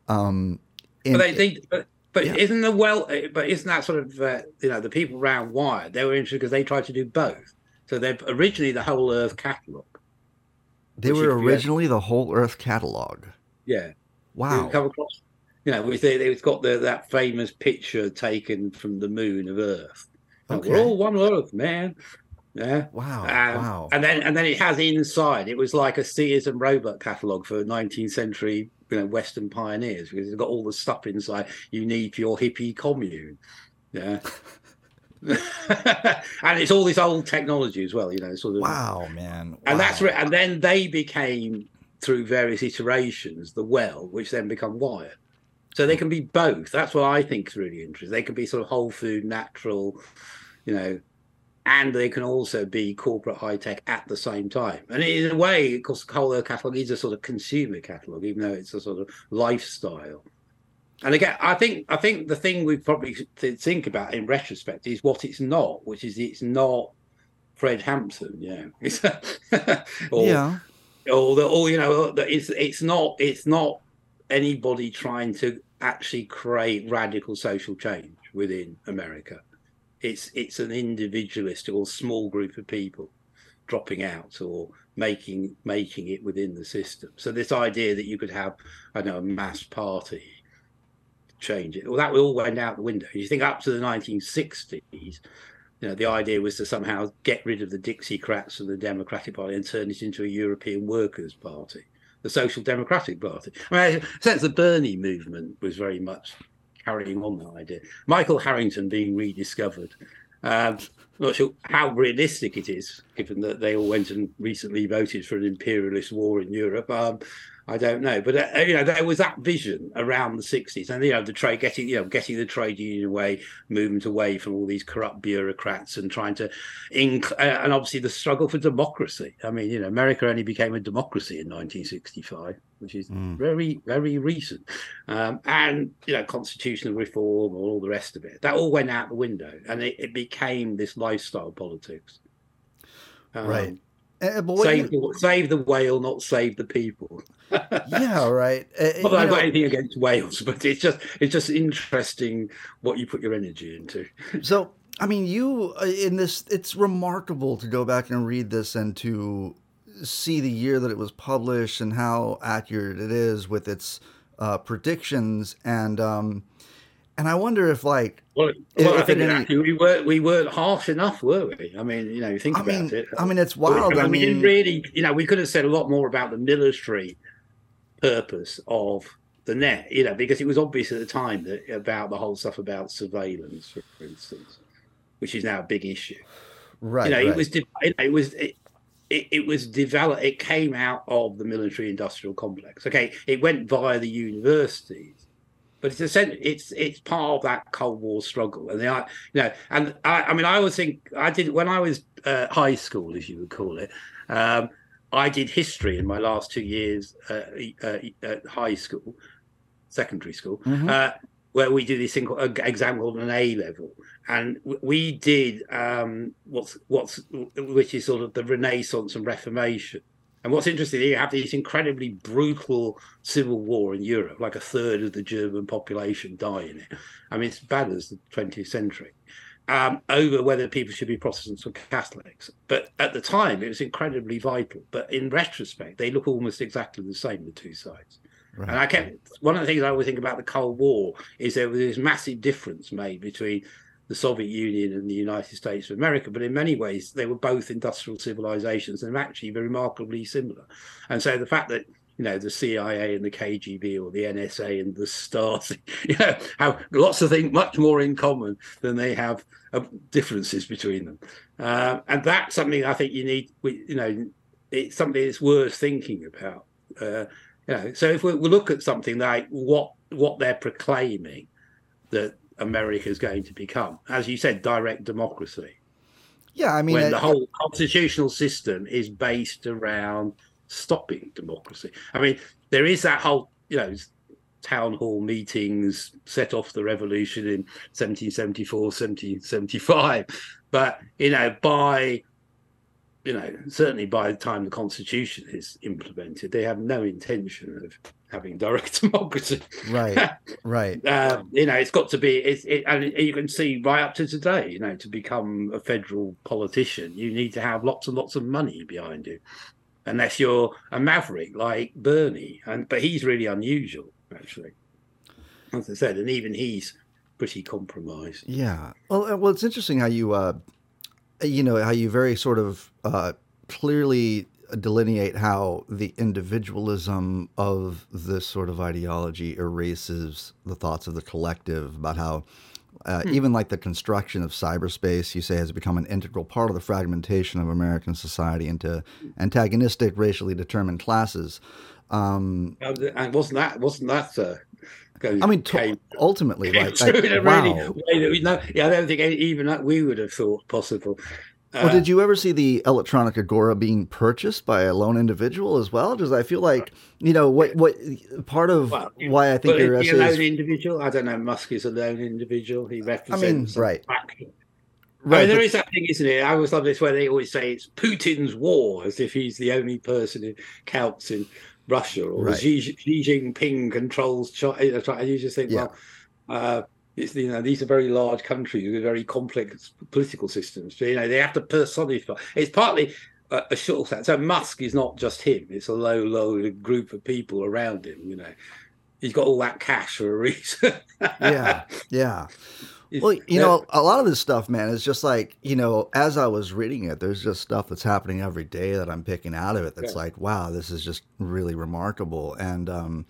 um in, but they, think but but yeah. isn't the well? Eh, but isn't that sort of uh, you know the people around Wired? They were interested because they tried to do both. So they're originally the whole Earth catalog. They were originally the whole Earth catalog. Yeah. Wow. Come across, you know, it's got the, that famous picture taken from the moon of Earth. Okay. We're all one Earth, man. Yeah. Wow. Um, wow. And then and then it has inside. It was like a Sears and Roebuck catalog for 19th century you know Western pioneers because it's got all the stuff inside you need for your hippie commune. Yeah. (laughs) and it's all this old technology as well, you know, sort of. Wow, man! Wow. And that's and then they became through various iterations the well, which then become wired. So they can be both. That's what I think is really interesting. They can be sort of whole food, natural, you know, and they can also be corporate high tech at the same time. And in a way, of course, the Whole catalog is a sort of consumer catalog, even though it's a sort of lifestyle. And again, I think I think the thing we probably think about in retrospect is what it's not, which is it's not Fred Hampton, yeah, (laughs) (laughs) or, yeah, or the, or you know, it's it's not it's not anybody trying to actually create radical social change within America it's it's an individualist or small group of people dropping out or making making it within the system. So this idea that you could have, I know, a mass party change it, well, that all went out the window. You think up to the 1960s, you know, the idea was to somehow get rid of the Dixiecrats and the Democratic Party and turn it into a European Workers' Party, the Social Democratic Party. I mean, sense the Bernie movement was very much carrying on that idea. Michael Harrington being rediscovered. Um, not sure how realistic it is, given that they all went and recently voted for an imperialist war in Europe. Um, I don't know, but uh, you know there was that vision around the '60s, and you know the trade getting you know getting the trade union away, movement away from all these corrupt bureaucrats, and trying to, inc- uh, and obviously the struggle for democracy. I mean, you know, America only became a democracy in 1965, which is mm. very very recent, um, and you know constitutional reform, or all the rest of it, that all went out the window, and it, it became this lifestyle politics. Um, right. Uh, save, you... the, save the whale, not save the people. (laughs) yeah, right. Uh, (laughs) not that I've got anything against whales, (laughs) but it's just it's just interesting what you put your energy into. so, I mean, you in this, it's remarkable to go back and read this and to see the year that it was published and how accurate it is with its uh, predictions and. Um, and I wonder if, like, well, well if I think any... we weren't we weren't harsh enough, were we? I mean, you know, you think I about mean, it. I mean, it's wild. I, mean, we didn't really, you know, we could have said a lot more about the military purpose of the net, you know, because it was obvious at the time that about the whole stuff about surveillance, for, instance, which is now a big issue. Right. You know, right. it was it was it, it, it was developed. It came out of the military-industrial complex. Okay, it went via the universities but it's a, it's it's part of that Cold War struggle, and they are you know, and I, I mean, I always think I did when I was uh, high school, as you would call it. Um, I did history in my last two years uh, uh, at high school, secondary school, mm-hmm. Uh, where we do this thing called, exam called an A level, and we did um, what's what's which is sort of the Renaissance and Reformation. And what's interesting, you have this incredibly brutal civil war in Europe, like a third of the German population die in it. I mean, it's bad as the 20th century. Um, over whether people should be Protestants or Catholics. But at the time, it was incredibly vital. But in retrospect, they look almost exactly the same, the two sides. Right. And I kept one of the things I always think about the Cold War is there was this massive difference made between the Soviet Union and the United States of America, but in many ways they were both industrial civilizations and actually remarkably similar. And so the fact that you know the CIA and the KGB or the NSA and the Stasi, (laughs) you know, have lots of things much more in common than they have uh, differences between them, uh, and that's something I think you need. You know, it's something that's worth thinking about. Uh, you know, so if we, we look at something like what what they're proclaiming that America is going to become. As you said, direct democracy. Yeah, I mean, when the whole constitutional system is based around stopping democracy. I mean, there is that whole, you know, town hall meetings set off the revolution in 1774, 1775. But, you know, by you know, certainly by the time the constitution is implemented, they have no intention of having direct (laughs) democracy. Right, (laughs) right. uh, you know, it's got to be. It's, it, and you can see right up to today. You know, to become a federal politician, you need to have lots and lots of money behind you, unless you're a maverick like Bernie. And but he's really unusual, actually. As I said, and even he's pretty compromised. Yeah. Well, uh, well, it's interesting how you. Uh you know how you very sort of uh, clearly delineate how the individualism of this sort of ideology erases the thoughts of the collective about how uh, hmm. even like the construction of cyberspace you say has become an integral part of the fragmentation of american society into antagonistic racially determined classes um, and wasn't that wasn't that uh, I mean, to- ultimately, (laughs) like, like wow. Really, no, yeah, I don't think even that we would have thought possible. Uh, well, did you ever see the electronic agora being purchased by a lone individual as well? Because I feel like you know what what part of well, why I think your essay a lone is, individual. I don't know. Musk is a lone individual. He represents. I mean, right. Right, I mean, there but, is that thing, isn't it? I always love this where they always say it's Putin's war, as if he's the only person who counts in Russia or right. Xi, Xi Jinping controls China. And you just think, yeah. well, uh, it's, you know, these are very large countries with very complex political systems. So, you know, they have to personify. It's partly a, a short set. So Musk is not just him; it's a low, low group of people around him. You know, he's got all that cash for a reason. yeah, yeah. Well, you know, a lot of this stuff, man, is just like, you know, as I was reading it, there's just stuff that's happening every day that I'm picking out of it that's yeah. like, wow, this is just really remarkable. And, um,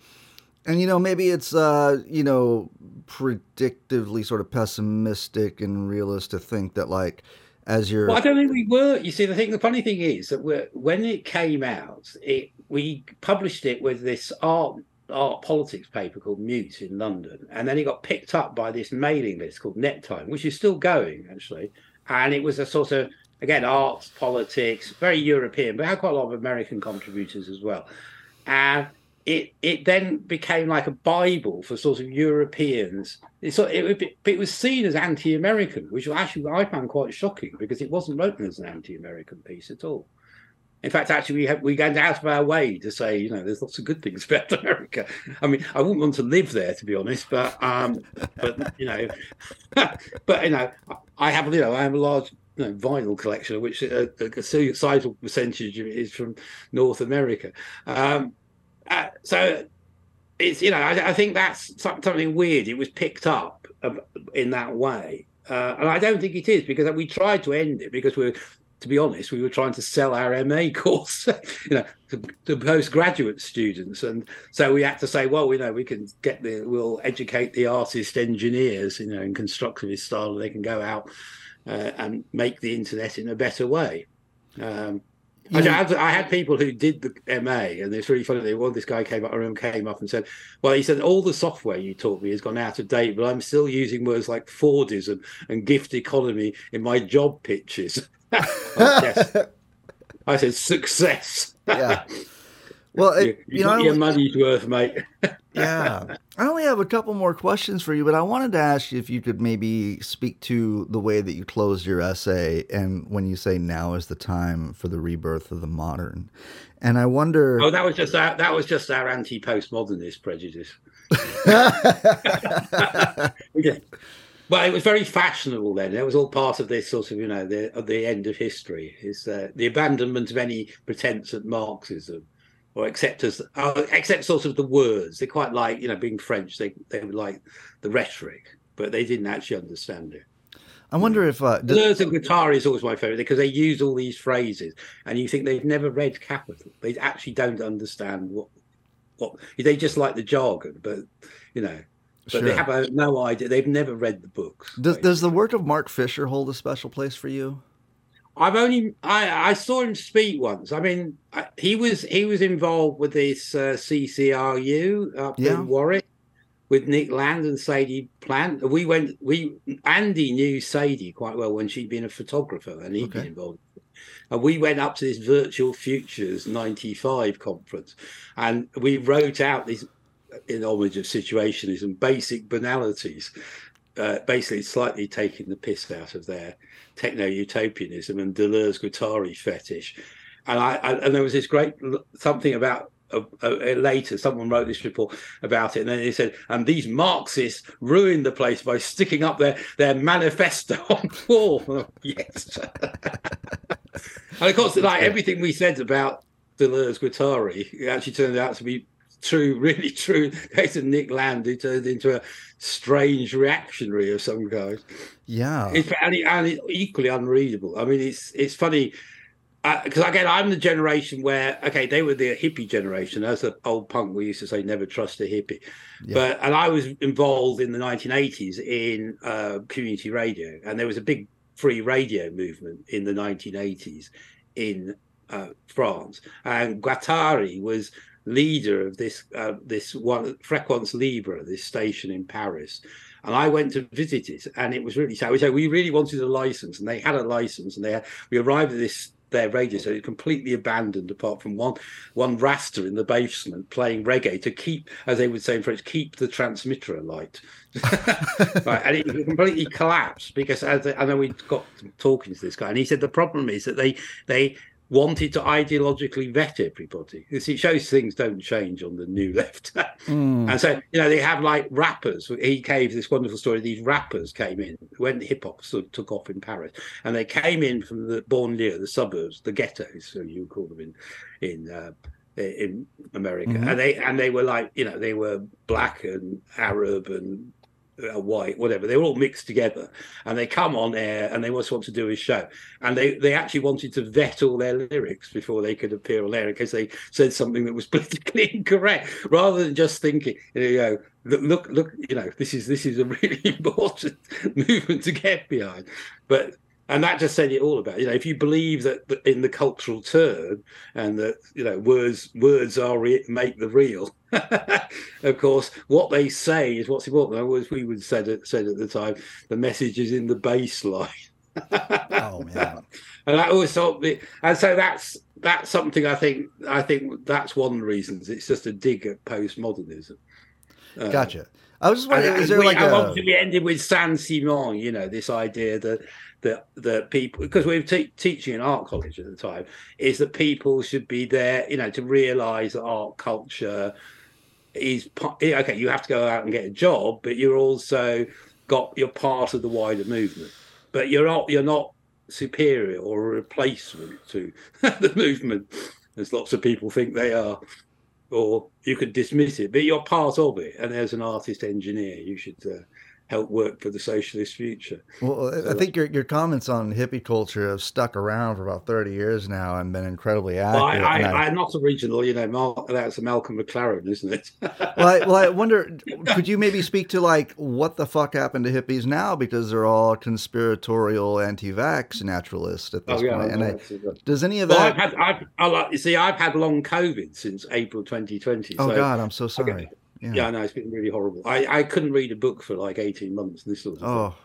and you know, maybe it's, uh, you know, predictively sort of pessimistic and realist to think that, like, as your? Well, I don't think we were. You see, the thing, the funny thing is that we're, when it came out, it we published it with this art art politics paper called Mute in London, and then it got picked up by this mailing list called Nettime, which is still going actually, and it was a sort of again arts politics, very European, but had quite a lot of American contributors as well, and it it then became like a bible for sort of Europeans. It, sort it, it was seen as anti-American, which actually I found quite shocking because it wasn't written as an anti-American piece at all. In fact, actually, we have we went out of our way to say, you know, there's lots of good things about (laughs) America. I mean, I wouldn't want to live there, to be honest, but um, but you know, (laughs) but you know, I have you know, I have a large you know, vinyl collection, of which a, a sizable percentage is from North America. Um, uh, so it's you know, I, I, think that's something weird. It was picked up in that way. Uh, and I don't think it is because we tried to end it because we are to be honest, we were trying to sell our MA (laughs) course, you know, to, to, postgraduate students, and so we had to say, well, we know we can get the, we'll educate the artist engineers, you know, in constructivist style, and they can go out uh, and make the internet in a better way. Um, I, had, I, had, people who did the MA, and it's really funny. One, this guy came up, I remember came up and said, "Well, he said all the software you taught me has gone out of date, but I'm still using words like Fordism and gift economy in my job pitches." (laughs) yes. I said success. yeah. (laughs) Well, it, you, you know, your money's worth, mate. (laughs) yeah. I only have a couple more questions for you, but I wanted to ask you if you could maybe speak to the way that you closed your essay and when you say now is the time for the rebirth of the modern. And I wonder Oh, that was just our, that was just our anti-postmodernist prejudice. (laughs) (laughs) Well, it was very fashionable then. It was all part of this sort of, you know, the the end of history is uh, the abandonment of any pretense at Marxism, or except as uh, except sort of the words. They quite like, you know, being French. They they would like the rhetoric, but they didn't actually understand it. I wonder if uh, does... and Guattari is always my favorite because they use all these phrases, and you think they've never read Capital. They actually don't understand what what they just like the jargon, but you know but sure. they have no idea. They've never read the books. Does, does the work of Mark Fisher hold a special place for you? I've only I, I saw him speak once. I mean, he was he was involved with this uh, CCRU up yeah. in Warwick with Nick Land and Sadie Plant. We went we Andy knew Sadie quite well when she'd been a photographer and he'd okay. been involved. And we went up to this Virtual Futures 95 conference and we wrote out these in homage of situationism, basic banalities, uh, basically slightly taking the piss out of their techno utopianism and Deleuze Guattari fetish. And I, I, and there was this great something about uh, uh, later someone wrote this report about it and then they said and these marxists ruined the place by sticking up their their manifesto (laughs) on the wall. (laughs) Yes. And of course like everything we said about deleuze guattari actually turned out to be true, really true (laughs) case of Nick Land who turned into a strange reactionary of some kind. Yeah, it's, and, it, and it's equally unreadable. I mean, it's it's funny because uh, again, I'm the generation where okay, they were the hippie generation. As an old punk, we used to say, "Never trust a hippie." Yeah. But and I was involved in the 1980s in uh, community radio, and there was a big free radio movement in the 1980s in uh, France, and Guattari was leader of this uh, this one Fréquence Libre, this station in Paris. And I went to visit it, and it was really sad. We said we really wanted a license, and they had a license, and they had, we arrived at this their radio so it's completely abandoned apart from one one Rasta in the basement playing reggae to keep as they would say in french keep the transmitter alight (laughs) right, and it completely collapsed because as i know we got talking to this guy and he said the problem is that they they wanted to ideologically vet everybody. It shows things don't change on the new (laughs) left. mm. And so, you know, they have like rappers. He gave this wonderful story. These rappers came in when hip hop sort of took off in Paris, and they came in from the banlieue, the suburbs, the ghettos, so you call them in in uh, in America, mm-hmm. and they and they were like, you know, they were black and Arab and white, whatever. They were all mixed together, and they come on air and they just want to do a show. And they they actually wanted to vet all their lyrics before they could appear on air in case they said something that was (laughs) politically incorrect, rather than just thinking, you know, look, look, look, you know, this is this is a really (laughs) important (laughs) movement to get behind. But and that just said it all about you know if you believe that in the cultural turn and that you know words words are re- make the real (laughs) of course what they say is what's important. As we would said it said at the time the message is in the baseline. (laughs) Oh man. And i always thought the, and so that's that's something i think i think that's one of the reasons. It's just a dig at postmodernism. Uh, gotcha. I was just wondering, is there we, like I a... want to be ending with Saint Simon, you know, this idea that that that people because we were te- teaching in art college at the time is that people should be there you know to realize that art culture is okay you have to go out and get a job but you're also got you're part of the wider movement. But you're not you're not superior or a replacement to (laughs) the movement as lots of people think they are or you could dismiss it but you're part of it and as an artist engineer you should uh, help work for the socialist future. Well, so I think your your comments on hippie culture have stuck around for about thirty years now and been incredibly accurate. Well, I, I, am not original, you know. that's a Malcolm McLaren, isn't it? well, I, well, I (laughs) wonder, could you maybe speak to like what the fuck happened to hippies now because they're all conspiratorial, anti-vax naturalists at this oh, yeah, point. And I, does any of well, that? I've had, I've, I, you see, I've had long COVID since April 2020. Oh so God, I'm so sorry. Yeah. yeah, no, it's been really horrible. I, I couldn't read a book for like 18 months. This sort of oh.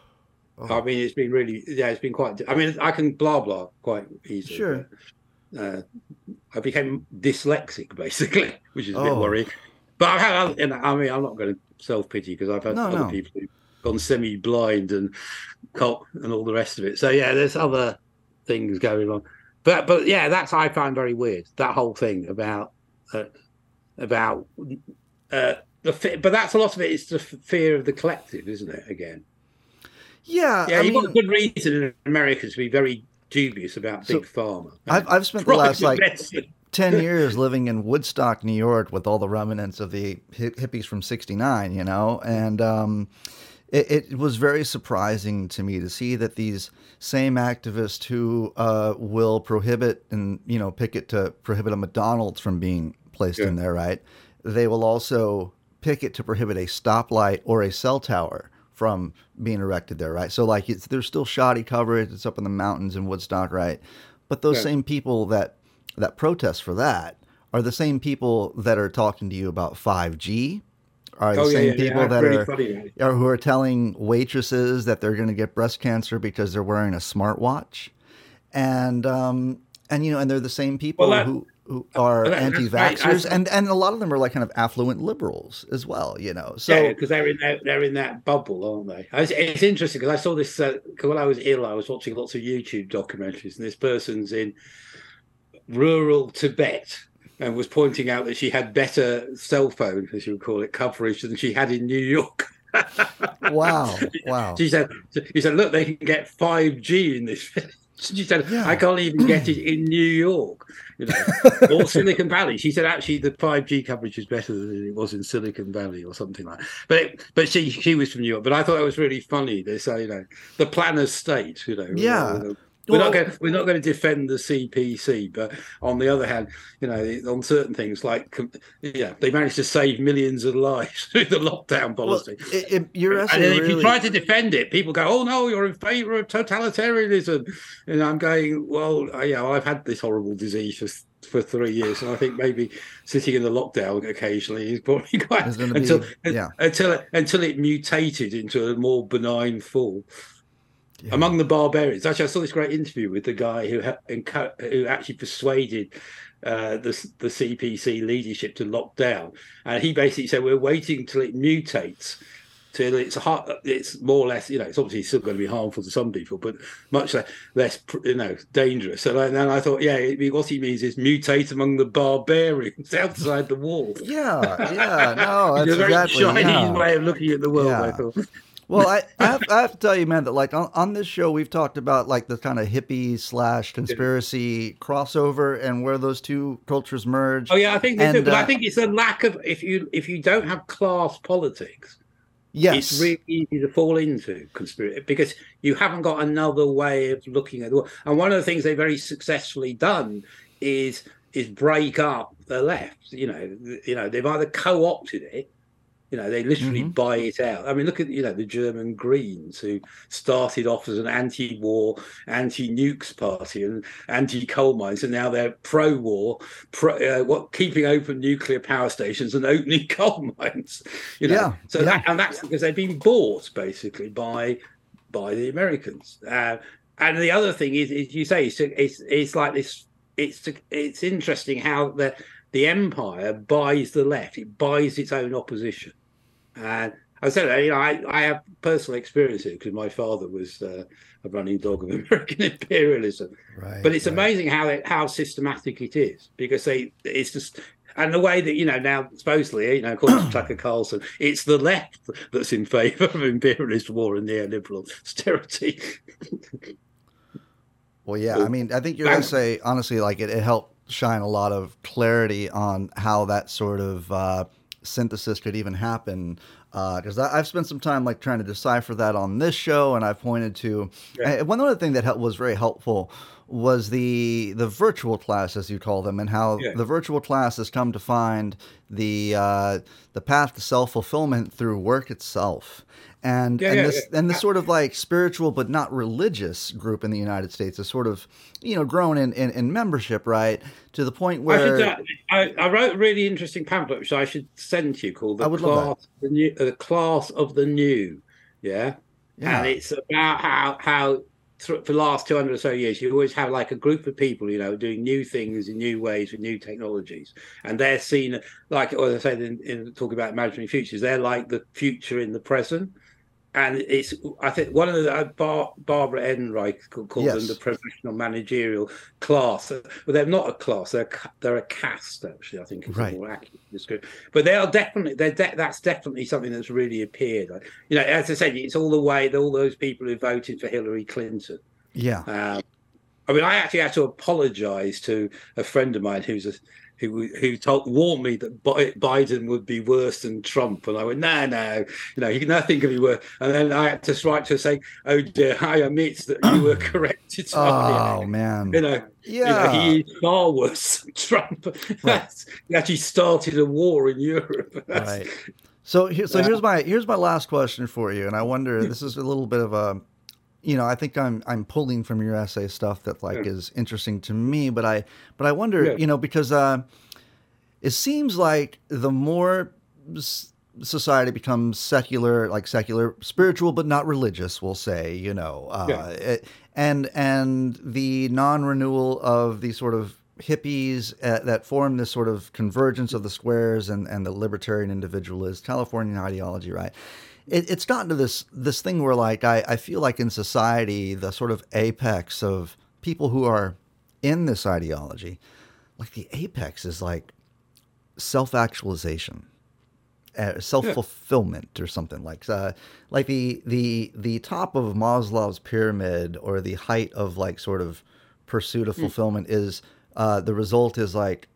oh. I mean, it's been really, yeah, it's been quite. I mean, I can blah blah quite easily. Sure. But, uh, I became dyslexic (laughs) basically, which is a oh. bit worrying. But I've had, I mean, I'm not going to self pity because I've had no, other no. people who've gone semi blind and cop and all the rest of it. So yeah, there's other things going on. But but yeah, that's I find very weird. That whole thing about uh, about uh, the but that's a lot of it. it is the fear of the collective, isn't it? Again, yeah, yeah. I you've mean, got a good reason in America to be very dubious about big pharma. I've, I've spent the last like ten years living in Woodstock, New York, with all the remnants of the hippies from '69. You know, and um, it, it, was very surprising to me to see that these same activists who uh, will prohibit and you know picket to prohibit a McDonald's from being placed yeah. in there, right? They will also picket to prohibit a stoplight or a cell tower from being erected there, right? So like it's there's still shoddy coverage. It's up in the mountains in Woodstock, right? But those yeah. same people that that protest for that are the same people that are talking to you about 5G. Are the oh, same yeah, yeah, people that are, funny, are who are telling waitresses that they're going to get breast cancer because they're wearing a smartwatch, and um and you know and they're the same people well, that, who who are anti-vaxxers, and and a lot of them are like kind of affluent liberals as well. You know, so because yeah, they're in that they're in that bubble, aren't they? It's, it's interesting because I saw this uh, when I was ill. I was watching lots of YouTube documentaries, and this person's in rural Tibet and was pointing out that she had better cell phone, as you would call it, coverage than she had in New York. wow! (laughs) Wow! She said, "She said, look, they can get five G in this." She said, yeah. I can't even get it in New York, you know, or Silicon Valley. She said, actually, the 5G coverage is better than it was in Silicon Valley or something like that. But, but she, she was from New York. But I thought it was really funny. They say, you know, the planner's state, you know. Yeah. We're well, not going. We're not going to defend the CPC, but on the other hand, you know, on certain things like, yeah, they managed to save millions of lives (laughs) through the lockdown policy. Well, it, it, you're and then if you try to defend it, people go, "Oh no, you're in favour of totalitarianism," and I'm going, "Well, uh, yeah, well, I've had this horrible disease for for three years, and I think maybe sitting in the lockdown occasionally is probably (laughs) quite until be, yeah. until until it mutated into a more benign form." Yeah. among the barbarians. Actually, I saw this great interview with the guy who who actually persuaded uh, the the CPC leadership to lock down, and he basically said we're waiting till it mutates. Till it's hard, it's more or less, you know, it's obviously still going to be harmful to some people, but much less, less you know, dangerous. And then I thought, yeah, what he means is mutate among the barbarians (laughs) outside the wall. Yeah, yeah, no, (laughs) that's a very exactly, Chinese yeah. way of looking at the world. Yeah. I thought. Well, I, I have, I, have, to tell you, man, that like on, on this show, we've talked about like the kind of hippie slash conspiracy crossover and where those two cultures merge. Oh yeah, I think and, do, but uh, I think it's a lack of if you if you don't have class politics. Yes, it's really easy to fall into conspiracy because you haven't got another way of looking at the world. And one of the things they've very successfully done is is break up the left. You know, you know they've either co-opted it You know, they literally mm-hmm. buy it out. I mean, look at you know the German Greens who started off as an anti-war, anti-nukes party and anti-coal mines, and now they're pro-war, pro, uh, what keeping open nuclear power stations and opening (laughs) coal mines. You know, yeah, so yeah. That, and that's because they've been bought basically by by the Americans. Uh, and the other thing is, is you say it's, it's, it's like this. It's it's interesting how the the empire buys the left. It buys its own opposition. And I said, you know, I, I have personal experience here because my father was uh, a running dog of (laughs) American imperialism. Right, but it's right. amazing how it, how systematic it is because they it's just and the way that you know now supposedly you know according to (clears throat) Tucker Carlson, it's the left that's in favour of imperialist war and neoliberal austerity. (laughs) well, yeah, I mean, I think you're going to say honestly, like it, it helped shine a lot of clarity on how that sort of uh, synthesis could even happen. Because uh, I've spent some time like trying to decipher that on this show, and I've pointed to yeah. one other thing that was very helpful was the the virtual class, as you call them, and how yeah. the virtual class has come to find the uh, the path to self fulfillment through work itself. And yeah, and yeah, this yeah. and this sort of like spiritual but not religious group in the United States is sort of you know grown in, in, in membership right? To the point where I, should, I, I, wrote a really interesting pamphlet which I should send to you called the class the new the class of the new yeah, and it's about how how for the last 200 or so years you always have like a group of people you know doing new things in new ways with new technologies. And they're seen like as I say in, in talking about imaginary futures they're like the future in the present and it's I think one of the uh, Bar, Barbara Ehrenreich called, called yes. them the professional managerial class. Well, they're not a class; they're they're a caste actually. I think is right. more accurate description. But they are definitely they're de- that's definitely something that's really appeared. You know, as I said, it's all the way all those people who voted for Hillary Clinton. Yeah. Um, I mean, I actually had to apologise to a friend of mine who's a who who told warned me that Biden would be worse than Trump, and I went, no, no, you know, nothing can be worse. And then I had to write to her saying, oh dear, I admit that you were (clears throat) correct. It's oh (laughs) yeah. man, you know, yeah, you know, he is far worse than Trump. (laughs) Right. he actually started a war in Europe. (laughs) right. So, so here's my here's my last question for you, and I wonder this is a little bit of a you know, I think I'm I'm pulling from your essay stuff that like yeah. is interesting to me, but I but I wonder, yeah. you know, because uh, it seems like the more society becomes secular, like secular, spiritual but not religious, we'll say, you know, uh, yeah. it, and and the non-renewal of these sort of hippies uh, that form this sort of convergence of the squares and and the libertarian individualist Californian ideology, right? It, it's gotten to this this thing where like I, I feel like in society the sort of apex of people who are in this ideology like the apex is like self-actualization uh, self-fulfillment yeah. or something like uh, like the the the top of Maslow's pyramid or the height of like sort of pursuit of hmm. fulfillment mm. is uh, the result is like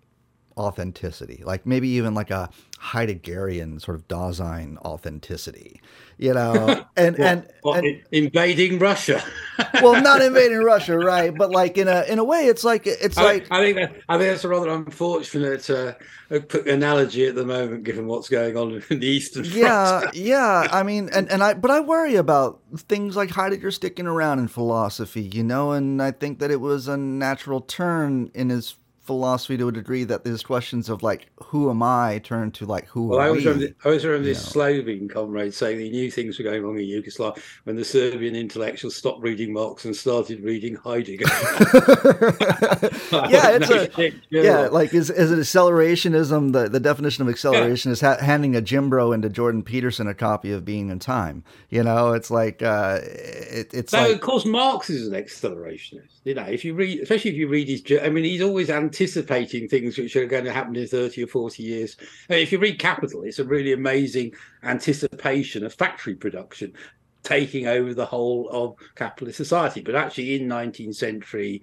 authenticity, like maybe even like a Heideggerian sort of Dasein authenticity, you know, (laughs) and well, and, well, and, invading Russia. (laughs) well, not (laughs) invading Russia, right? But like in a in a way, it's like it's I, like I think that, I think that's a rather unfortunate uh, analogy at the moment, given what's going on in the eastern. Yeah, front. yeah. I mean, and and I but I worry about things like Heidegger sticking around in philosophy, you know, and I think that it was a natural turn in his philosophy to a degree that there's questions of like who am I turn to like who well, I was remember, I was remember this know. Slovene comrade saying he knew things were going wrong in Yugoslavia when the Serbian intellectuals stopped reading Marx and started reading Heidegger. (laughs) (laughs) yeah, it's a yeah, like is is it accelerationism? The the definition of acceleration yeah. is ha- handing a gym Bro into Jordan Peterson a copy of Being in Time. You know, it's like uh, it, it's no, like, of course Marx is an accelerationist. You know, if you read, especially if you read his, I mean, he's always anticipating things which are going to happen in thirty or forty years. I mean, if you read Capital, it's a really amazing anticipation of factory production taking over the whole of capitalist society. But actually, in nineteenth century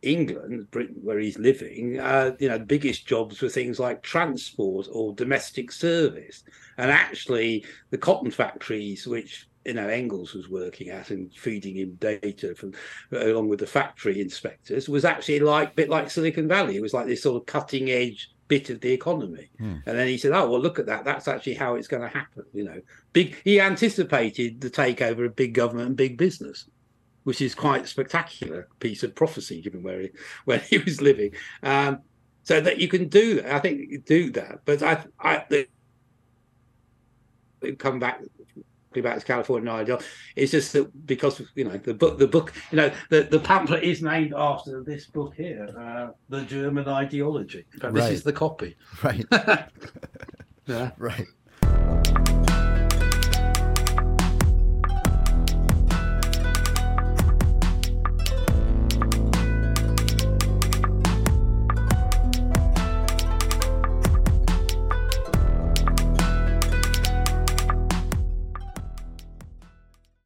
England, Britain, where he's living, uh, you know, the biggest jobs were things like transport or domestic service. And actually, the cotton factories, which you know Engels was working at and feeding him data from along with the factory inspectors was actually like a bit like Silicon Valley. It was like this sort of cutting edge bit of the economy. Hmm. And then he said, "Oh well, look at that. That's actually how it's going to happen." You know, big. He anticipated the takeover of big government and big business, which is quite a spectacular piece of prophecy given where he where he was living. Um, so that you can do that, I think you do that. But I, I, the, come back back to California ideal. It's just that because you know the book, the book, you know, the, the pamphlet is named after this book here, uh, the German ideology. But this is the copy. Right. (laughs) (laughs) Yeah. Right.